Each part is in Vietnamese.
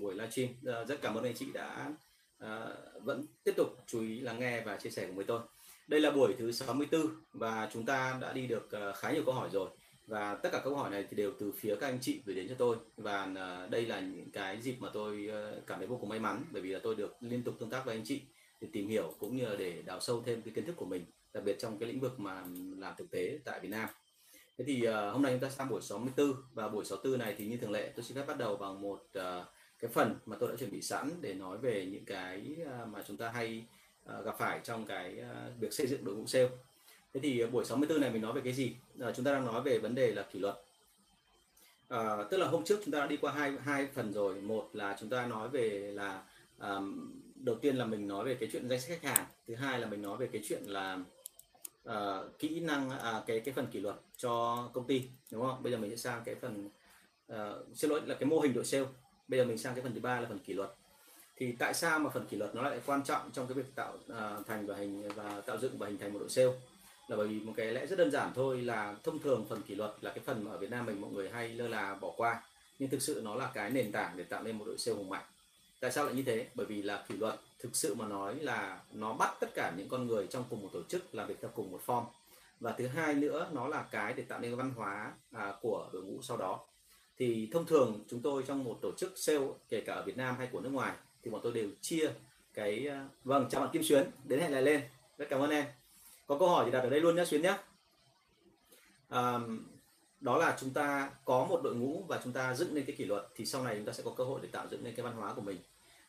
buổi livestream. Uh, rất cảm ơn anh chị đã uh, vẫn tiếp tục chú ý lắng nghe và chia sẻ cùng với tôi. Đây là buổi thứ 64 và chúng ta đã đi được uh, khá nhiều câu hỏi rồi. Và tất cả câu hỏi này thì đều từ phía các anh chị gửi đến cho tôi. Và uh, đây là những cái dịp mà tôi uh, cảm thấy vô cùng may mắn bởi vì là tôi được liên tục tương tác với anh chị để tìm hiểu cũng như là để đào sâu thêm cái kiến thức của mình đặc biệt trong cái lĩnh vực mà làm thực tế tại Việt Nam. Thế thì uh, hôm nay chúng ta sang buổi 64 và buổi 64 này thì như thường lệ tôi xin phép bắt đầu bằng một uh, cái phần mà tôi đã chuẩn bị sẵn để nói về những cái à, mà chúng ta hay à, gặp phải trong cái à, việc xây dựng đội ngũ sale. Thế thì buổi 64 này mình nói về cái gì? Chúng ta đang nói về vấn đề là kỷ luật. à, tức là hôm trước chúng ta đã đi qua hai hai phần rồi. Một là chúng ta nói về là um, đầu tiên là mình nói về cái chuyện danh sách khách hàng. Thứ hai là mình nói về cái chuyện là uh, kỹ năng à, cái cái phần kỷ luật cho công ty đúng không bây giờ mình sẽ sang cái phần uh, xin lỗi là cái mô hình đội sale bây giờ mình sang cái phần thứ ba là phần kỷ luật. Thì tại sao mà phần kỷ luật nó lại quan trọng trong cái việc tạo uh, thành và hình và tạo dựng và hình thành một đội sale? Là bởi vì một cái lẽ rất đơn giản thôi là thông thường phần kỷ luật là cái phần mà ở Việt Nam mình mọi người hay lơ là bỏ qua. Nhưng thực sự nó là cái nền tảng để tạo nên một đội sale hùng mạnh. Tại sao lại như thế? Bởi vì là kỷ luật thực sự mà nói là nó bắt tất cả những con người trong cùng một tổ chức làm việc theo cùng một form. Và thứ hai nữa nó là cái để tạo nên văn hóa à, của đội ngũ sau đó thì thông thường chúng tôi trong một tổ chức sale kể cả ở Việt Nam hay của nước ngoài thì bọn tôi đều chia cái à, vâng chào bạn Kim Xuyến đến hẹn lại lên. Rất cảm ơn em. Có câu hỏi thì đặt ở đây luôn nhé Xuyến nhé à, đó là chúng ta có một đội ngũ và chúng ta dựng nên cái kỷ luật thì sau này chúng ta sẽ có cơ hội để tạo dựng nên cái văn hóa của mình.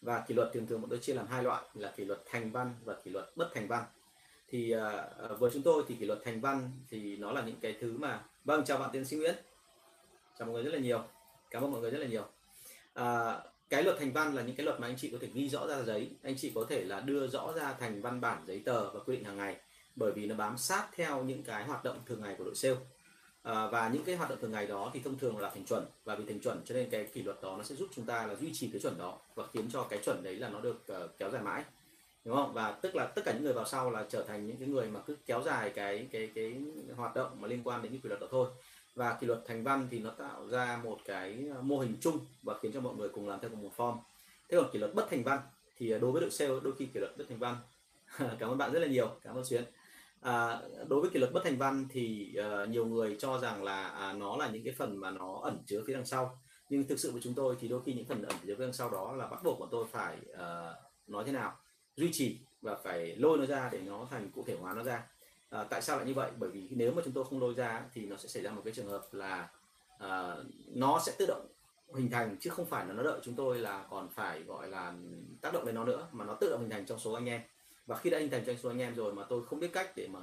Và kỷ luật thường thường bọn tôi chia làm hai loại là kỷ luật thành văn và kỷ luật bất thành văn. Thì uh, với chúng tôi thì kỷ luật thành văn thì nó là những cái thứ mà vâng chào bạn tiến sĩ Nguyễn chào mọi người rất là nhiều. Cảm ơn mọi người rất là nhiều. À, cái luật thành văn là những cái luật mà anh chị có thể ghi rõ ra giấy. Anh chị có thể là đưa rõ ra thành văn bản giấy tờ và quy định hàng ngày bởi vì nó bám sát theo những cái hoạt động thường ngày của đội sale. À, và những cái hoạt động thường ngày đó thì thông thường là thành chuẩn và vì thành chuẩn cho nên cái kỷ luật đó nó sẽ giúp chúng ta là duy trì cái chuẩn đó và khiến cho cái chuẩn đấy là nó được uh, kéo dài mãi. Đúng không? Và tức là tất cả những người vào sau là trở thành những cái người mà cứ kéo dài cái cái cái hoạt động mà liên quan đến những kỷ luật đó thôi và kỷ luật thành văn thì nó tạo ra một cái à, mô hình chung và khiến cho mọi người cùng làm theo cùng một form. Thế còn kỷ luật bất thành văn thì à, đối với đội sale đôi khi kỷ luật bất thành văn. Cảm ơn bạn rất là nhiều. Cảm ơn xuyến. À, đối với kỷ luật bất thành văn thì uh, nhiều người cho rằng là à, nó là những cái phần mà nó ẩn chứa phía đằng sau. Nhưng thực sự với chúng tôi thì đôi khi những phần ẩn chứa phía đằng sau đó là bắt buộc bọn tôi phải uh, nói thế nào? Duy trì và phải lôi nó ra để nó thành cụ thể hóa nó ra à, tại sao lại như vậy? Bởi vì nếu mà chúng tôi không lôi ra thì nó sẽ xảy ra một cái trường hợp là à, nó sẽ tự động hình thành chứ không phải là nó đợi chúng tôi là còn phải gọi là tác động đến nó nữa mà nó tự động hình thành trong số anh em. Và khi đã hình thành trong số anh em rồi mà tôi không biết cách để mà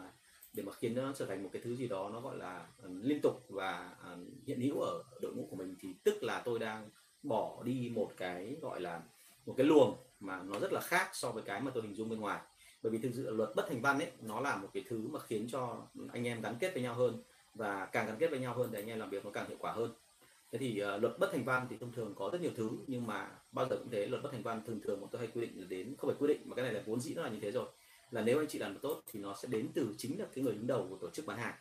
để mà khiến nó trở thành một cái thứ gì đó nó gọi là uh, liên tục và uh, hiện hữu ở đội ngũ của mình thì tức là tôi đang bỏ đi một cái gọi là một cái luồng mà nó rất là khác so với cái mà tôi hình dung bên ngoài bởi vì thực sự luật bất thành văn ấy nó là một cái thứ mà khiến cho anh em gắn kết với nhau hơn. Và càng gắn kết với nhau hơn thì anh em làm việc nó càng hiệu quả hơn. Thế thì uh, luật bất thành văn thì thông thường có rất nhiều thứ nhưng mà bao giờ cũng thế luật bất thành văn thường thường bọn tôi hay quy định là đến không phải quy định mà cái này là vốn dĩ nó là như thế rồi. Là nếu anh chị làm được tốt thì nó sẽ đến từ chính là cái người đứng đầu của tổ chức bán hàng.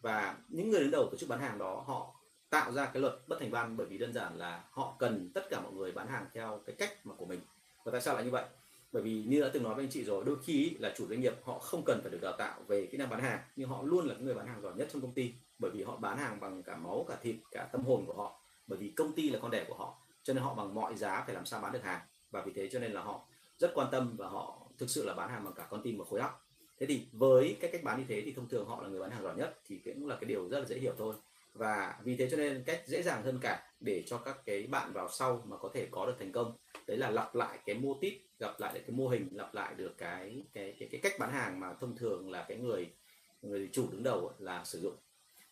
Và những người đứng đầu tổ chức bán hàng đó họ tạo ra cái luật bất thành văn bởi vì đơn giản là họ cần tất cả mọi người bán hàng theo cái cách mà của mình. Và tại sao lại như vậy? Bởi vì như đã từng nói với anh chị rồi, đôi khi là chủ doanh nghiệp họ không cần phải được đào tạo về kỹ năng bán hàng, nhưng họ luôn là người bán hàng giỏi nhất trong công ty, bởi vì họ bán hàng bằng cả máu, cả thịt, cả tâm hồn của họ, bởi vì công ty là con đẻ của họ, cho nên họ bằng mọi giá phải làm sao bán được hàng. Và vì thế cho nên là họ rất quan tâm và họ thực sự là bán hàng bằng cả con tim và khối óc. Thế thì với cái cách bán như thế thì thông thường họ là người bán hàng giỏi nhất, thì cũng là cái điều rất là dễ hiểu thôi. Và vì thế cho nên cách dễ dàng hơn cả để cho các cái bạn vào sau mà có thể có được thành công. Đấy là lặp lại cái mô típ gặp lại được cái mô hình lặp lại được cái cái cái, cái cách bán hàng mà thông thường là cái người người chủ đứng đầu là sử dụng.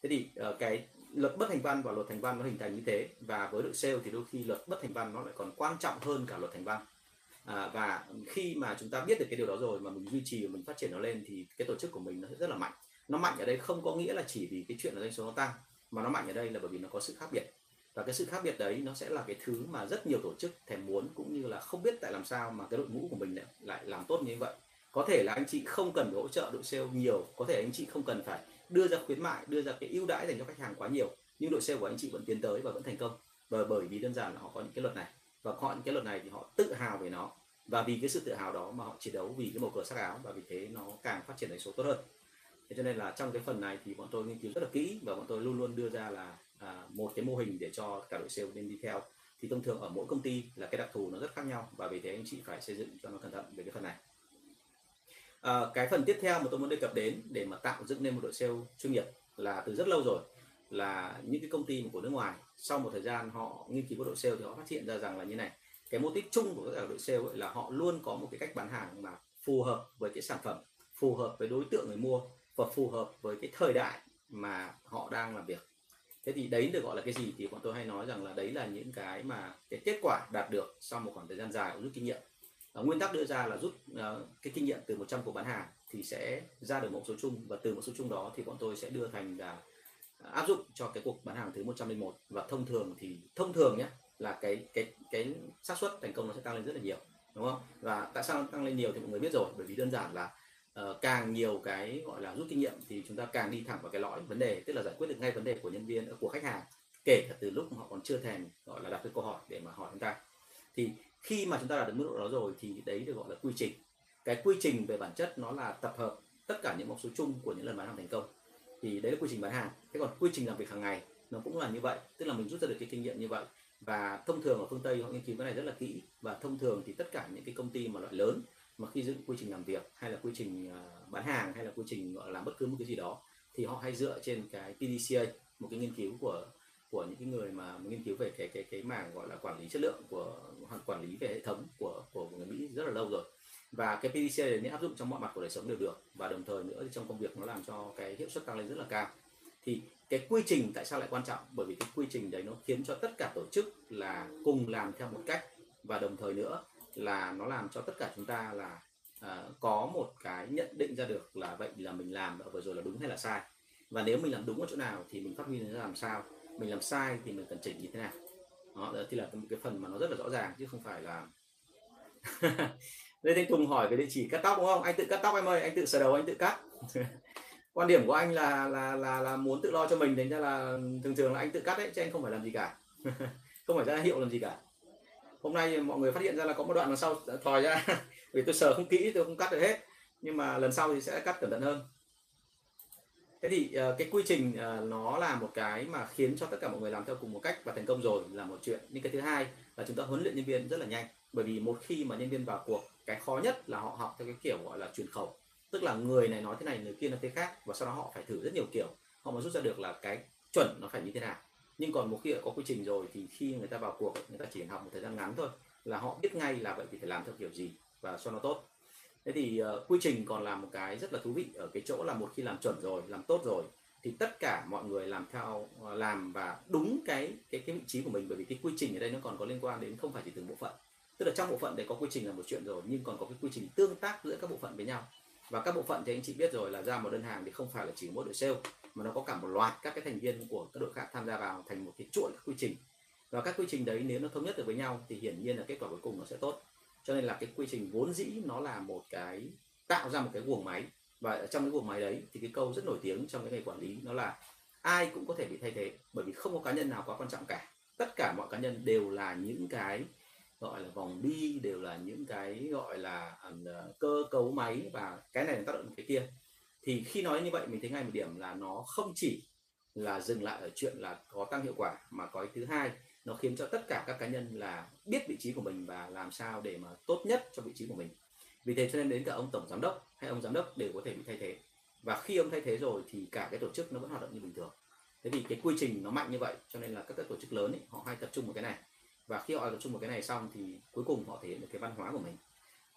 Thế thì ờ, cái luật bất thành văn và luật thành văn nó hình thành như thế và với đội sale thì đôi khi luật bất thành văn nó lại còn quan trọng hơn cả luật thành văn. À, và khi mà chúng ta biết được cái điều đó rồi mà mình duy trì và mình phát triển nó lên thì cái tổ chức của mình nó sẽ rất là mạnh. Nó mạnh ở đây không có nghĩa là chỉ vì cái chuyện là doanh số nó tăng mà nó mạnh ở đây là bởi vì nó có sự khác biệt và cái sự khác biệt đấy nó sẽ là cái thứ mà rất nhiều tổ chức thèm muốn cũng như là không biết tại làm sao mà cái đội ngũ của mình lại, lại làm tốt như vậy. Có thể là anh chị không cần hỗ trợ đội sale nhiều có thể anh chị không cần phải đưa ra khuyến mại đưa ra cái ưu đãi dành cho khách hàng quá nhiều nhưng đội sale của anh chị vẫn tiến tới và vẫn thành công. Và bởi vì đơn giản là họ có những cái luật này và họ những cái luật này thì họ tự hào về nó. Và vì cái sự tự hào đó mà họ chiến đấu vì cái màu cờ sắc áo và vì thế nó càng phát triển đánh số tốt hơn. Thế cho nên là trong cái phần này thì bọn tôi nghiên cứu rất là kỹ và bọn tôi luôn luôn đưa ra là à, một cái mô hình để cho cả đội sale nên đi theo. Thì thông thường ở mỗi công ty là cái đặc thù nó rất khác nhau và vì thế anh chị phải xây dựng cho nó cẩn thận về cái phần này. À, cái phần tiếp theo mà tôi muốn đề cập đến để mà tạo dựng nên một đội sale chuyên nghiệp là từ rất lâu rồi là những cái công ty của nước ngoài sau một thời gian họ nghiên cứu đội sale thì họ phát hiện ra rằng là như này cái mô típ chung của các đội sale ấy là họ luôn có một cái cách bán hàng mà phù hợp với cái sản phẩm phù hợp với đối tượng người mua và phù hợp với cái thời đại mà họ đang làm việc thế thì đấy được gọi là cái gì? Thì bọn tôi hay nói rằng là đấy là những cái mà cái kết quả đạt được sau một khoảng thời gian dài rút kinh nghiệm. Và nguyên tắc đưa ra là rút uh, cái kinh nghiệm từ 100 cuộc bán hàng thì sẽ ra được một số chung. Và từ một số chung đó thì bọn tôi sẽ đưa thành là ờ, áp dụng cho cái cuộc bán hàng thứ 101 và thông thường thì thông thường nhé là cái cái cái xác suất thành công nó sẽ tăng lên rất là nhiều đúng không? Và tại sao nó tăng lên nhiều thì mọi người biết rồi. Bởi vì đơn giản là uh, càng nhiều cái gọi là rút kinh nghiệm thì chúng ta càng đi thẳng vào cái lõi vấn đề tức là giải quyết được ngay vấn đề của nhân viên ờ, của khách hàng kể cả từ lúc họ còn chưa thèm gọi là đặt cái câu hỏi để mà hỏi chúng ta. Thì khi mà chúng ta đạt được mức độ đó rồi thì đấy được gọi là quy trình. Cái quy trình về bản chất nó là tập hợp tất cả những mẫu số chung của những lần bán hàng thành công. Thì đấy là quy trình bán hàng. Thế còn quy trình làm việc hàng ngày nó cũng là như vậy tức là mình rút ra được cái kinh nghiệm như vậy. Và thông thường ở phương tây họ nghiên cứu cái này rất là kỹ. Và thông thường thì tất cả những cái công ty mà loại lớn mà khi dựng quy trình làm việc hay là quy trình à, bán hàng hay là quy trình, gọi là, làm bất cứ một cái gì đó, thì họ hay dựa trên cái PDCA một cái nghiên cứu của của những cái người mà nghiên cứu về cái cái cái mảng, gọi là, quản lý chất lượng của, hoặc quản lý về hệ thống của của người Mỹ rất là lâu rồi. Và cái PDCA này áp dụng trong mọi mặt của đời sống đều được. Và đồng thời nữa thì trong công việc nó làm cho cái hiệu suất tăng lên rất là cao. Thì cái quy trình tại sao lại quan trọng? Bởi vì cái quy trình đấy nó khiến cho tất cả tổ chức là cùng làm theo một cách. Và đồng thời nữa là nó làm cho tất cả chúng ta là uh, có một cái nhận định ra được là vậy là mình làm vừa rồi là đúng hay là sai và nếu mình làm đúng ở chỗ nào thì mình phát huy nó làm sao mình làm sai thì mình cần chỉnh như thế nào đó thì là một cái phần mà nó rất là rõ ràng chứ không phải là Lê Thanh Tùng hỏi về địa chỉ cắt tóc đúng không? Anh tự cắt tóc em ơi, anh tự sờ đầu anh tự cắt. Quan điểm của anh là là là là muốn tự lo cho mình, thành ra là thường thường là anh tự cắt đấy, chứ anh không phải làm gì cả. không phải ra hiệu làm gì cả. Hôm nay mọi người phát hiện ra là có một đoạn đằng sau thòi ra, vì tôi sờ không kỹ tôi không cắt được hết. Nhưng mà lần sau thì sẽ cắt cẩn thận hơn. Thế thì ờ, cái quy trình ờ, nó là một cái mà khiến cho tất cả mọi người làm theo cùng một cách và thành công rồi là một chuyện. Nhưng cái thứ hai là chúng ta huấn luyện nhân viên rất là nhanh bởi vì một khi mà nhân viên vào cuộc cái khó nhất là họ học theo cái kiểu gọi là truyền khẩu tức là người này nói thế này người kia nói thế khác và sau đó họ phải thử rất nhiều kiểu họ mới rút ra được là cái chuẩn nó phải như thế nào nhưng còn một khi đã có quy trình rồi thì khi người ta vào cuộc người ta chỉ học một thời gian ngắn thôi là họ biết ngay là vậy thì phải làm theo kiểu gì và cho nó tốt. Thế thì uh, quy trình còn là một cái rất là thú vị ở cái chỗ là một khi làm chuẩn rồi làm tốt rồi thì tất cả mọi người làm theo ờ, làm và đúng cái cái cái vị trí của mình. Bởi vì cái quy trình ở đây nó còn có liên quan đến không phải chỉ từng bộ phận. Tức là trong bộ phận đấy có quy trình là một chuyện rồi nhưng còn có cái quy trình tương tác giữa các bộ phận với nhau. Và các bộ phận thì anh chị biết rồi là ra một đơn hàng thì không phải là chỉ mỗi đội sale mà nó có cả một loạt các cái thành viên của các đội khác tham gia vào thành một cái chuỗi các quy trình. Và các quy trình đấy nếu nó thống nhất được với nhau thì hiển nhiên là kết quả cuối cùng nó sẽ tốt. Cho nên là cái quy trình vốn dĩ nó là một cái, tạo ra một cái guồng máy. Và trong cái guồng máy đấy thì cái câu rất nổi tiếng trong cái nghề quản lý nó là ai cũng có thể bị thay thế, bởi vì không có cá nhân nào quá quan trọng cả. Tất cả mọi cá nhân đều là những cái gọi là vòng bi, đều là những cái gọi là à, cơ cấu máy và cái này tác động cái kia thì khi nói như vậy mình thấy ngay một điểm là nó không chỉ là dừng lại ở chuyện là có tăng hiệu quả mà có thứ hai nó khiến cho tất cả các cá nhân là biết vị trí của mình và làm sao để mà tốt nhất cho vị trí của mình. Vì thế cho nên đến cả ông tổng giám đốc hay ông giám đốc đều có thể bị thay thế. Và khi ông thay thế rồi thì cả cái tổ chức nó vẫn hoạt động như bình thường. Thế thì cái quy trình nó mạnh như vậy cho nên là các, các tổ chức lớn ấy, họ hay tập trung vào cái này. Và khi họ tập trung vào cái này xong thì cuối cùng họ thể hiện được cái văn hóa của mình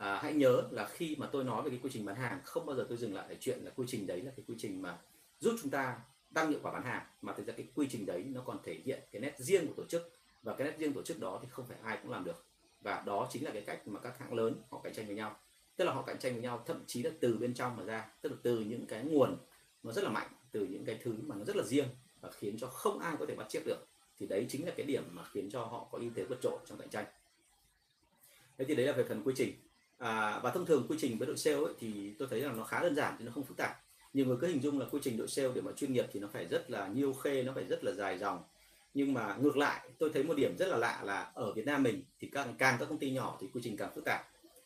à, hãy nhớ là khi mà tôi nói về cái quy trình bán hàng không bao giờ tôi dừng lại cái chuyện là quy trình đấy là cái quy trình mà giúp chúng ta tăng hiệu quả bán hàng mà thực ra cái quy trình đấy nó còn thể hiện cái nét riêng của tổ chức. Và cái nét riêng tổ chức đó thì không phải ai cũng làm được. Và đó chính là cái cách mà các hãng lớn họ cạnh tranh với nhau. Tức là họ cạnh tranh với nhau thậm chí là từ bên trong mà ra tức là từ những cái nguồn nó rất là mạnh từ những cái thứ mà nó rất là riêng và khiến cho không ai có thể bắt chước được. Thì đấy chính là cái điểm mà khiến cho họ có ưu thế vượt trội trong cạnh tranh. Thế thì đấy là về phần quy trình à, và thông thường quy trình với đội sale ấy, thì tôi thấy là nó khá đơn giản chứ nó không phức tạp. Nhiều người cứ hình dung là quy trình đội sale để mà chuyên nghiệp thì nó phải rất là nhiêu khê nó phải rất là dài dòng. Nhưng mà ngược lại tôi thấy một điểm rất là lạ là ở Việt Nam mình thì càng càng các công ty nhỏ thì quy trình càng phức tạp.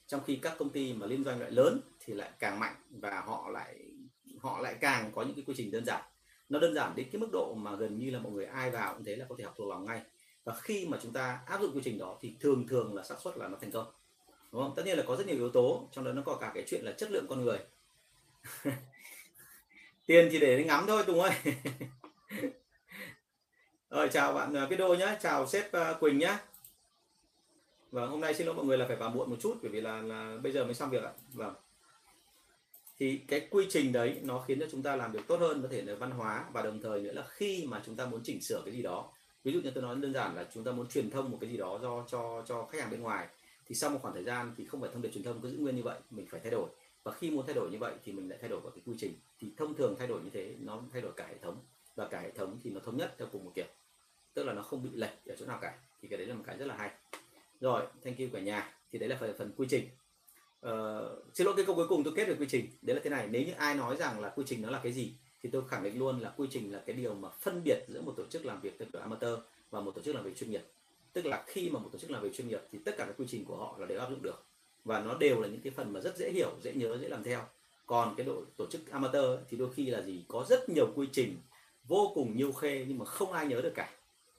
Trong khi các công ty mà liên doanh lại lớn thì lại càng mạnh và họ lại họ lại càng có những cái quy trình đơn giản. Nó đơn giản đến cái mức độ mà gần như là mọi người ai vào cũng thế là có thể học thuộc lòng ngay. Và khi mà chúng ta áp dụng quy trình đó thì thường thường là xác suất là nó thành công đúng không? Tất nhiên là có rất nhiều yếu tố trong đó nó có cả cái chuyện là chất lượng con người. Tiền thì để ngắm thôi tùng ơi. Rồi chào bạn à, Đô nhé chào sếp à, Quỳnh nhé vâng hôm nay xin lỗi mọi người là phải vào muộn một chút bởi vì là, là bây giờ mới xong việc ạ. Vâng. Thì cái quy trình đấy nó khiến cho chúng ta làm được tốt hơn có thể là văn hóa và đồng thời nữa là khi mà chúng ta muốn chỉnh sửa cái gì đó. Ví dụ như tôi nói đơn giản là chúng ta muốn truyền thông một cái gì đó do cho cho khách hàng bên ngoài thì sau một khoảng thời gian thì không phải thông điệp truyền thông cứ giữ nguyên như vậy mình phải thay đổi. Và khi muốn thay đổi như vậy thì mình lại thay đổi vào cái quy trình. Thì thông thường thay đổi như thế nó thay đổi cả hệ thống. Và cả hệ thống thì nó thống nhất theo cùng một kiểu. Tức là nó không bị lệch ở chỗ nào cả. Thì cái đấy là một cái rất là hay. Rồi thank you cả nhà. Thì đấy là phần phần quy trình. Uh, xin lỗi cái câu cuối cùng tôi kết về quy trình. Đấy là thế này nếu như ai nói rằng là quy trình nó là cái gì thì tôi khẳng định luôn là quy trình là cái điều mà phân biệt giữa một tổ chức làm việc theo kiểu amateur và một tổ chức làm việc chuyên nghiệp tức là khi mà một tổ chức làm việc chuyên nghiệp thì tất cả các quy trình của họ là đều áp dụng được. Và nó đều là những cái phần mà rất dễ hiểu dễ nhớ dễ làm theo. Còn cái đội tổ chức amateur thì đôi khi là gì? Có rất nhiều quy trình vô cùng nhiều khê nhưng mà không ai nhớ được cả.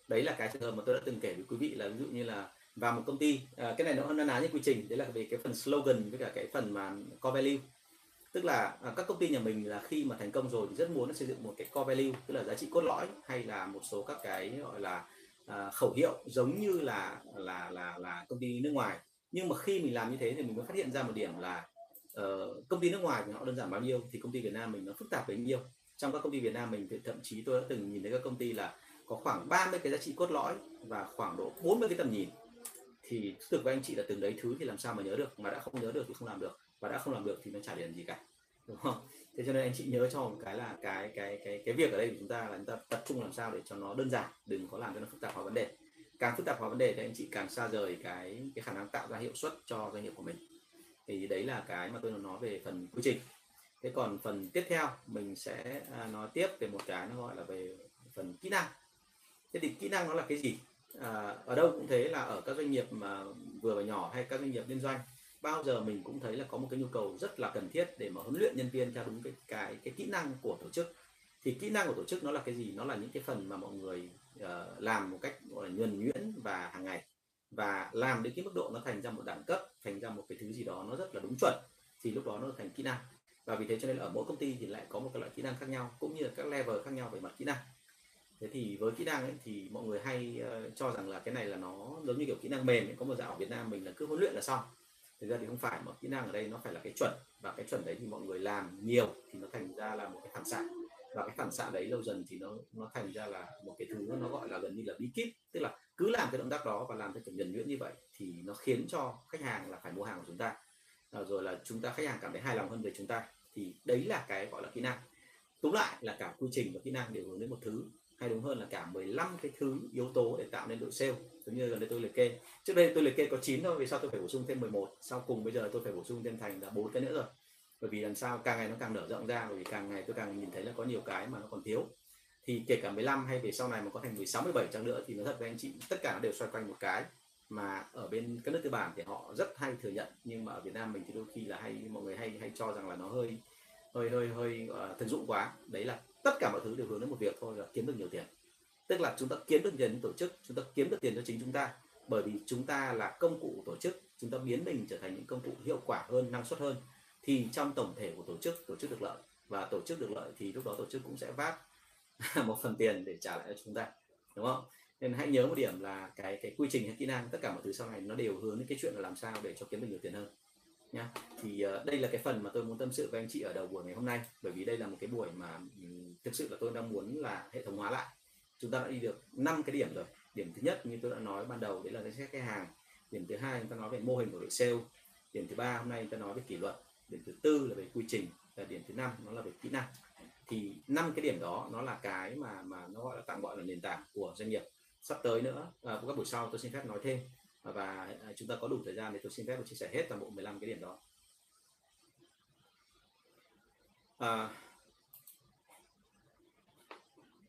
Đấy là cái trường hợp mà tôi đã từng kể với quý vị là ví dụ như là vào một công ty à, cái này nó hơn ná như quy trình đấy là về cái phần slogan với cả cái phần mà core value. Tức là à, các công ty nhà mình là khi mà thành công rồi thì rất muốn xây dựng một cái core value tức là giá trị cốt lõi hay là một số các cái gọi là à, khẩu hiệu giống như là là là là công ty nước ngoài. Nhưng mà khi mình làm như thế thì mình mới phát hiện ra một điểm là uh, công ty nước ngoài thì họ đơn giản bao nhiêu thì công ty Việt Nam mình nó phức tạp bấy nhiêu. Trong các công ty Việt Nam mình thì thậm chí tôi đã từng nhìn thấy các công ty là có khoảng 30 cái giá trị cốt lõi và khoảng độ 40 cái tầm nhìn. Thì thực với anh chị là từng đấy thứ thì làm sao mà nhớ được mà đã không nhớ được thì không làm được và đã không làm được thì nó chả liền gì cả đúng không? Thế cho nên anh chị nhớ cho một cái là cái cái cái cái việc ở đây của chúng ta là chúng ta tập trung làm sao để cho nó đơn giản đừng có làm cho nó phức tạp hóa vấn đề. Càng phức tạp hóa vấn đề thì anh chị càng xa rời cái cái khả năng tạo ra hiệu suất cho doanh nghiệp của mình. Thì đấy là cái mà tôi nói về phần quy trình. Thế còn phần tiếp theo mình sẽ à, nói tiếp về một cái nó gọi là về phần kỹ năng. Thế thì kỹ năng nó là cái gì? À, ở đâu cũng thế là ở các doanh nghiệp mà vừa và nhỏ hay các doanh nghiệp liên doanh bao giờ mình cũng thấy là có một cái nhu cầu rất là cần thiết để mà huấn luyện nhân viên theo đúng cái cái cái kỹ năng của tổ chức. Thì kỹ năng của tổ chức nó là cái gì? Nó là những cái phần mà mọi người uh, làm một cách gọi là nhuần nhuyễn và hàng ngày. Và làm đến cái mức độ nó thành ra một đẳng cấp thành ra một cái thứ gì đó nó rất là đúng chuẩn thì lúc đó nó thành kỹ năng. Và vì thế cho nên là ở mỗi công ty thì lại có một cái loại kỹ năng khác nhau cũng như là các level khác nhau về mặt kỹ năng. Thế thì với kỹ năng ấy, thì mọi người hay uh, cho rằng là cái này là nó giống như kiểu kỹ năng mềm ấy. có một dạo ở Việt Nam mình là cứ huấn luyện là xong thực ra thì không phải mà kỹ năng ở đây nó phải là cái chuẩn. Và cái chuẩn đấy thì mọi người làm nhiều thì nó thành ra là một cái phản xạ. Và cái phản xạ đấy lâu dần thì nó nó thành ra là một cái thứ nó gọi là gần như là bí kíp. Tức là cứ làm cái động tác đó và làm theo kiểu nhuần nhuyễn như vậy thì nó khiến cho khách hàng là phải mua hàng của chúng ta. À, rồi là chúng ta khách hàng cảm thấy hài lòng hơn về chúng ta. Thì đấy là cái gọi là kỹ năng. Túm lại là cả quy trình và kỹ năng đều hướng đến một thứ hay đúng hơn là cả 15 cái thứ yếu tố để tạo nên đội sale. Giống như gần đây tôi liệt kê. Trước đây tôi liệt kê có 9 thôi vì sao tôi phải bổ sung thêm 11 sau cùng bây giờ tôi phải bổ sung thêm thành là bốn cái nữa rồi. Bởi vì làm sao càng ngày nó càng nở rộng ra bởi vì càng ngày tôi càng nhìn thấy là có nhiều cái mà nó còn thiếu. Thì kể cả 15 hay về sau này mà có thành 16 17 chăng nữa thì nó thật với anh chị tất cả nó đều xoay quanh một cái mà ở bên các nước tư bản thì họ rất hay thừa nhận nhưng mà ở Việt Nam mình thì đôi khi là hay mọi người hay hay cho rằng là nó hơi hơi hơi hơi uh, thực dụng quá. Đấy là tất cả mọi thứ đều hướng đến một việc thôi là kiếm được nhiều tiền. Tức là chúng ta kiếm được tiền tổ chức, chúng ta kiếm được tiền cho chính chúng ta. Bởi vì chúng ta là công cụ của tổ chức, chúng ta biến mình trở thành những công cụ hiệu quả hơn, năng suất hơn, thì trong tổng thể của tổ chức tổ chức được lợi. Và tổ chức được lợi thì lúc đó tổ chức cũng sẽ vác một phần tiền để trả lại cho chúng ta, đúng không? Nên hãy nhớ một điểm là cái cái quy trình hay kỹ năng, tất cả mọi thứ sau này nó đều hướng đến cái chuyện là làm sao để cho kiếm được nhiều tiền hơn nhá. Thì uh, đây là cái phần mà tôi muốn tâm sự với anh chị ở đầu buổi ngày hôm nay bởi vì đây là một cái buổi mà um, thực sự là tôi đang muốn là hệ thống hóa lại. Chúng ta đã đi được năm cái điểm rồi. Điểm thứ nhất như tôi đã nói ban đầu đấy là danh sách khách hàng. Điểm thứ hai chúng ta nói về mô hình của đội sale. Điểm thứ ba hôm nay chúng ta nói về kỷ luật. Điểm thứ tư là về quy trình. Và điểm thứ năm nó là về kỹ năng. Thì năm cái điểm đó nó là cái mà mà nó gọi là tạm gọi là nền tảng của doanh nghiệp. Sắp tới nữa à, các buổi sau tôi xin phép nói thêm và à, chúng ta có đủ thời gian để tôi xin phép chia sẻ hết toàn bộ 15 cái điểm đó. À,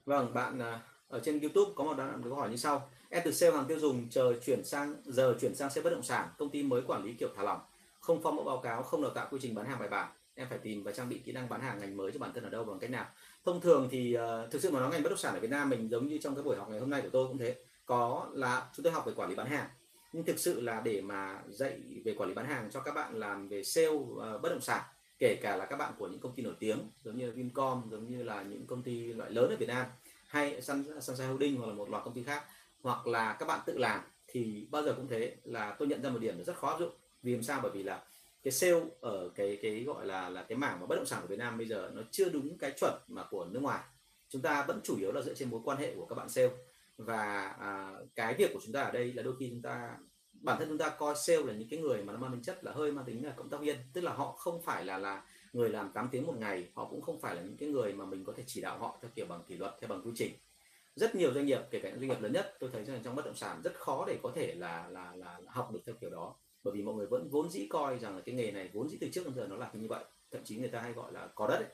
vâng bạn à, ở trên YouTube có một đoạn câu hỏi như sau. Em từ sale hàng tiêu dùng chờ chuyển sang giờ chuyển sang sale bất động sản công ty mới quản lý kiểu thả lỏng. Không phong mẫu báo cáo không đào tạo quy trình bán hàng bài bản. Em phải tìm và trang bị kỹ năng bán hàng ngành mới cho bản thân ở đâu bằng cách nào. Thông thường thì uh, thực sự mà nói ngành bất động sản ở Việt Nam mình giống như trong cái buổi học ngày hôm nay của tôi cũng thế. Có là chúng tôi học về quản lý bán hàng nhưng thực sự là để mà dạy về quản lý bán hàng cho các bạn làm về sale uh, bất động sản kể cả là các bạn của những công ty nổi tiếng giống như Vincom giống như là những công ty loại lớn ở Việt Nam hay Sun, Sunshine Holding hoặc là một loạt công ty khác hoặc là các bạn tự làm thì bao giờ cũng thế là tôi nhận ra một điểm là rất khó áp dụng. Vì làm sao? Bởi vì là cái sale ở cái cái gọi là là cái mảng mà bất động sản của Việt Nam bây giờ nó chưa đúng cái chuẩn mà của nước ngoài. Chúng ta vẫn chủ yếu là dựa trên mối quan hệ của các bạn sale và à, cái việc của chúng ta ở đây là đôi khi chúng ta bản thân chúng ta coi sale là những cái người mà nó mang tính chất là hơi mang tính là cộng tác viên. Tức là họ không phải là là người làm 8 tiếng một ngày họ cũng không phải là những cái người mà mình có thể chỉ đạo họ theo kiểu bằng kỷ luật theo bằng quy trình. Rất nhiều doanh nghiệp kể cả những doanh nghiệp lớn nhất tôi thấy rằng trong bất động sản rất khó để có thể là là là, là học được theo kiểu đó. Bởi vì mọi người vẫn vốn dĩ coi rằng là cái nghề này vốn dĩ từ trước đến giờ nó là như vậy. Thậm chí người ta hay gọi là cò đất ấy.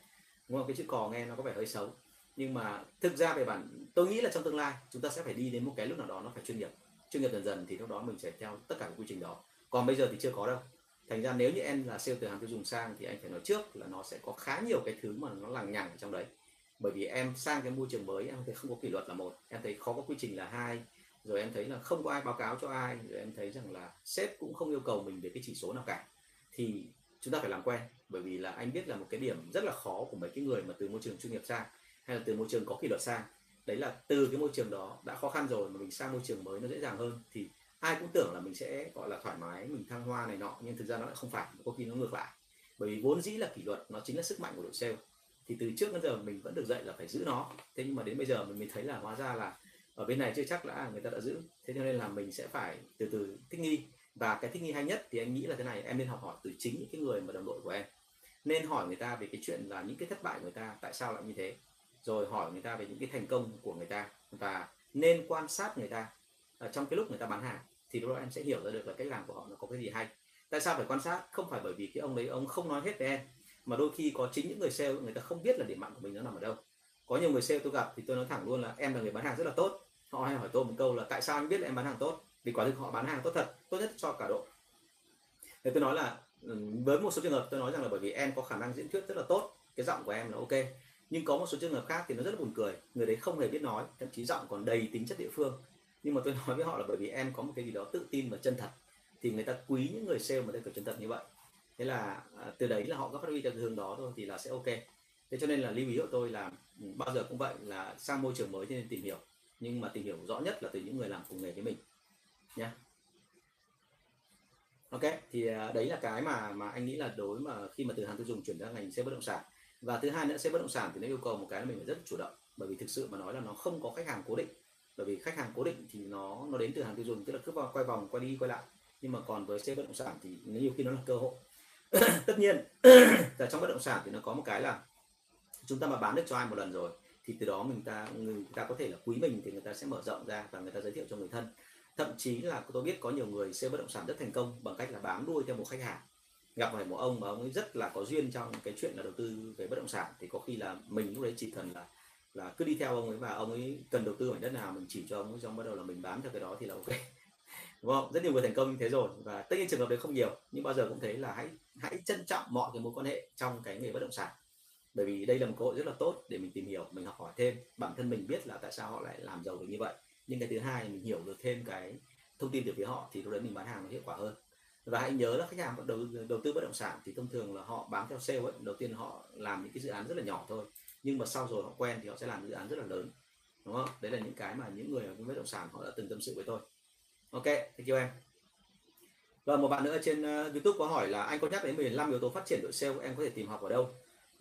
đúng không? Cái chữ cò nghe nó có vẻ hơi xấu nhưng mà thực ra về bản, tôi nghĩ là trong tương lai, chúng ta sẽ phải đi đến một cái lúc nào đó nó phải chuyên nghiệp. Chuyên nghiệp dần dần thì lúc đó mình sẽ theo tất cả các quy trình đó. Còn bây giờ thì chưa có đâu. Thành ra nếu như em là sale từ hàng tiêu dùng sang thì anh phải nói trước là nó sẽ có khá nhiều cái thứ mà nó lằng nhằng ở trong đấy. Bởi vì em sang cái môi trường mới, em thấy không có kỷ luật là một. Em thấy khó có quy trình là hai. Rồi em thấy là không có ai báo cáo cho ai. Rồi em thấy rằng là sếp cũng không yêu cầu mình về cái chỉ số nào cả. Thì chúng ta phải làm quen. Bởi vì là anh biết là một cái điểm rất là khó của mấy cái người mà từ môi trường chuyên nghiệp sang hay là từ môi trường có kỷ luật sang. Đấy là từ cái môi trường đó đã khó khăn rồi mà mình sang môi trường mới nó dễ dàng hơn, thì ai cũng tưởng là mình sẽ, gọi là, thoải mái, mình thăng hoa này nọ, nhưng thực ra nó lại không phải, có khi nó ngược lại. Bởi vì vốn dĩ là kỷ luật nó chính là sức mạnh của đội sale. Thì từ trước đến giờ mình vẫn được dạy là phải giữ nó. Thế nhưng mà đến bây giờ mình mới thấy là hóa ra là ở bên này chưa chắc là người ta đã giữ. Thế cho nên là mình sẽ phải từ từ thích nghi. Và cái thích nghi hay nhất thì anh nghĩ là thế này, em nên học hỏi từ chính những cái người mà đồng đội của em. Nên hỏi người ta về cái chuyện là những cái thất bại của người ta, tại sao lại như thế rồi hỏi người ta về những cái thành công của người ta và nên quan sát người ta ở trong cái lúc người ta bán hàng, thì lúc đó em sẽ hiểu ra được là cách làm của họ nó có cái gì hay. Tại sao phải quan sát? Không phải bởi vì cái ông đấy, ông không nói hết với em, mà đôi khi có chính những người sale, người ta không biết là điểm mạnh của mình nó nằm ở đâu. Có nhiều người sale tôi gặp thì tôi nói thẳng luôn là em là người bán hàng rất là tốt. Họ hay hỏi tôi một câu là tại sao anh biết là em bán hàng tốt? Vì quả thực họ bán hàng tốt thật, tốt nhất cho cả độ. Thì tôi nói là ừ, với một số trường hợp tôi nói rằng là bởi vì em có khả năng diễn thuyết rất là tốt, cái giọng của em là ok nhưng có một số trường hợp khác thì nó rất là buồn cười. Người đấy không hề biết nói, thậm chí giọng còn đầy tính chất địa phương. Nhưng mà tôi nói với họ là bởi vì em có một cái gì đó tự tin và chân thật. Thì người ta quý những người sale mà đây phải chân thật như vậy. Thế là à, từ đấy là họ có phát huy được hướng đó thôi thì là sẽ ok. Thế cho nên là lưu ý của tôi là ừ, bao giờ cũng vậy là sang môi trường mới thì nên tìm hiểu. Nhưng mà tìm hiểu rõ nhất là từ những người làm cùng nghề với mình. Nhé ok, thì à, đấy là cái mà mà anh nghĩ là đối mà khi mà từ hàng tiêu dùng chuyển sang ngành xe bất động sản và thứ hai nữa xe bất động sản thì nó yêu cầu một cái là mình phải rất chủ động. Bởi vì thực sự mà nói là nó không có khách hàng cố định. Bởi vì khách hàng cố định thì nó nó đến từ hàng tiêu dùng, tức là cứ vào, quay vòng, quay đi, quay lại. Nhưng mà còn với xe bất động sản thì nhiều khi nó là cơ hội. Tất nhiên, là trong bất động sản thì nó có một cái là chúng ta mà bán được cho ai một lần rồi, thì từ đó mình ta, người ta có thể là quý mình thì người ta sẽ mở rộng ra và người ta giới thiệu cho người thân. Thậm chí là tôi biết có nhiều người xe bất động sản rất thành công bằng cách là bám đuôi theo một khách hàng gặp phải một ông mà ông ấy rất là có duyên trong cái chuyện là đầu tư về bất động sản. Thì có khi là mình lúc đấy chỉ cần là là cứ đi theo ông ấy và ông ấy cần đầu tư mảnh đất nào mình chỉ cho ông ấy, xong bắt đầu là mình bám theo cái đó thì là ok. Đúng không? Rất nhiều người thành công như thế rồi và tất nhiên trường hợp đấy không nhiều, nhưng bao giờ cũng thấy là hãy hãy trân trọng mọi cái mối quan hệ trong cái nghề bất động sản. Bởi vì đây là một cơ hội rất là tốt để mình tìm hiểu, mình học hỏi thêm. Bản thân mình biết là tại sao họ lại làm giàu được như vậy. Nhưng cái thứ hai mình hiểu được thêm cái thông tin từ phía họ thì lúc đấy mình bán hàng nó hiệu quả hơn và hãy nhớ là khách hàng đầu đầu tư bất động sản thì thông thường là họ bám theo sale ấy. Đầu tiên họ làm những cái dự án rất là nhỏ thôi. Nhưng mà sau rồi họ quen thì họ sẽ làm dự án rất là lớn. Đúng không? Đấy là những cái mà những người ở bất động sản họ đã từng tâm sự với tôi. Ok thank you em. Và một bạn nữa trên ờ, youtube có hỏi là anh có nhắc đến 15 yếu tố phát triển đội sale em có thể tìm học ở đâu?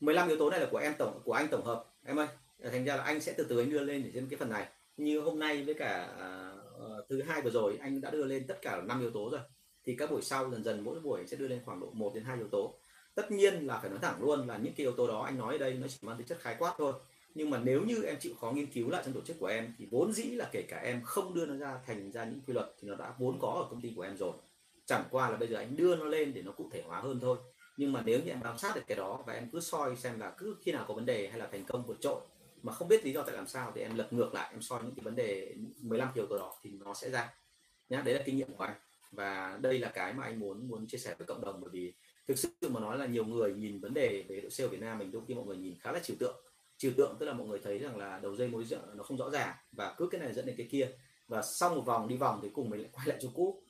15 yếu tố này là của em tổng của anh tổng hợp. Em ơi ờ, thành ra là anh sẽ từ từ anh đưa lên để trên cái phần này. Như hôm nay với cả uh, thứ hai vừa rồi anh đã đưa lên tất cả năm yếu tố rồi thì các buổi sau dần dần mỗi buổi sẽ đưa lên khoảng độ 1 đến hai yếu tố. Tất nhiên là phải nói thẳng luôn là những cái yếu tố đó, anh nói ở đây nó chỉ mang tính chất khái quát thôi. Nhưng mà nếu như em chịu khó nghiên cứu lại trong tổ chức của em, thì vốn dĩ là kể cả em không đưa nó ra thành ra những quy luật thì nó đã vốn có ở công ty của em rồi. Chẳng qua là bây giờ anh đưa nó lên để nó cụ thể hóa hơn thôi. Nhưng mà nếu như em bám sát được cái đó và em cứ soi xem là cứ khi nào có vấn đề hay là thành công vượt trội mà không biết lý do tại làm sao thì em lật ngược lại, em soi những cái vấn đề 15 yếu tố đó thì nó sẽ ra. Nhá, đấy là kinh nghiệm của anh và đây là cái mà anh muốn muốn chia sẻ với cộng đồng bởi vì thực sự mà nói là nhiều người nhìn vấn đề về đội sale Việt Nam mình đôi khi mọi người nhìn khá là trừu tượng. Trừu tượng tức là mọi người thấy rằng là đầu dây mối nó không rõ ràng và cứ cái này dẫn đến cái kia. Và sau một vòng đi vòng thì cùng mình lại quay lại chỗ cũ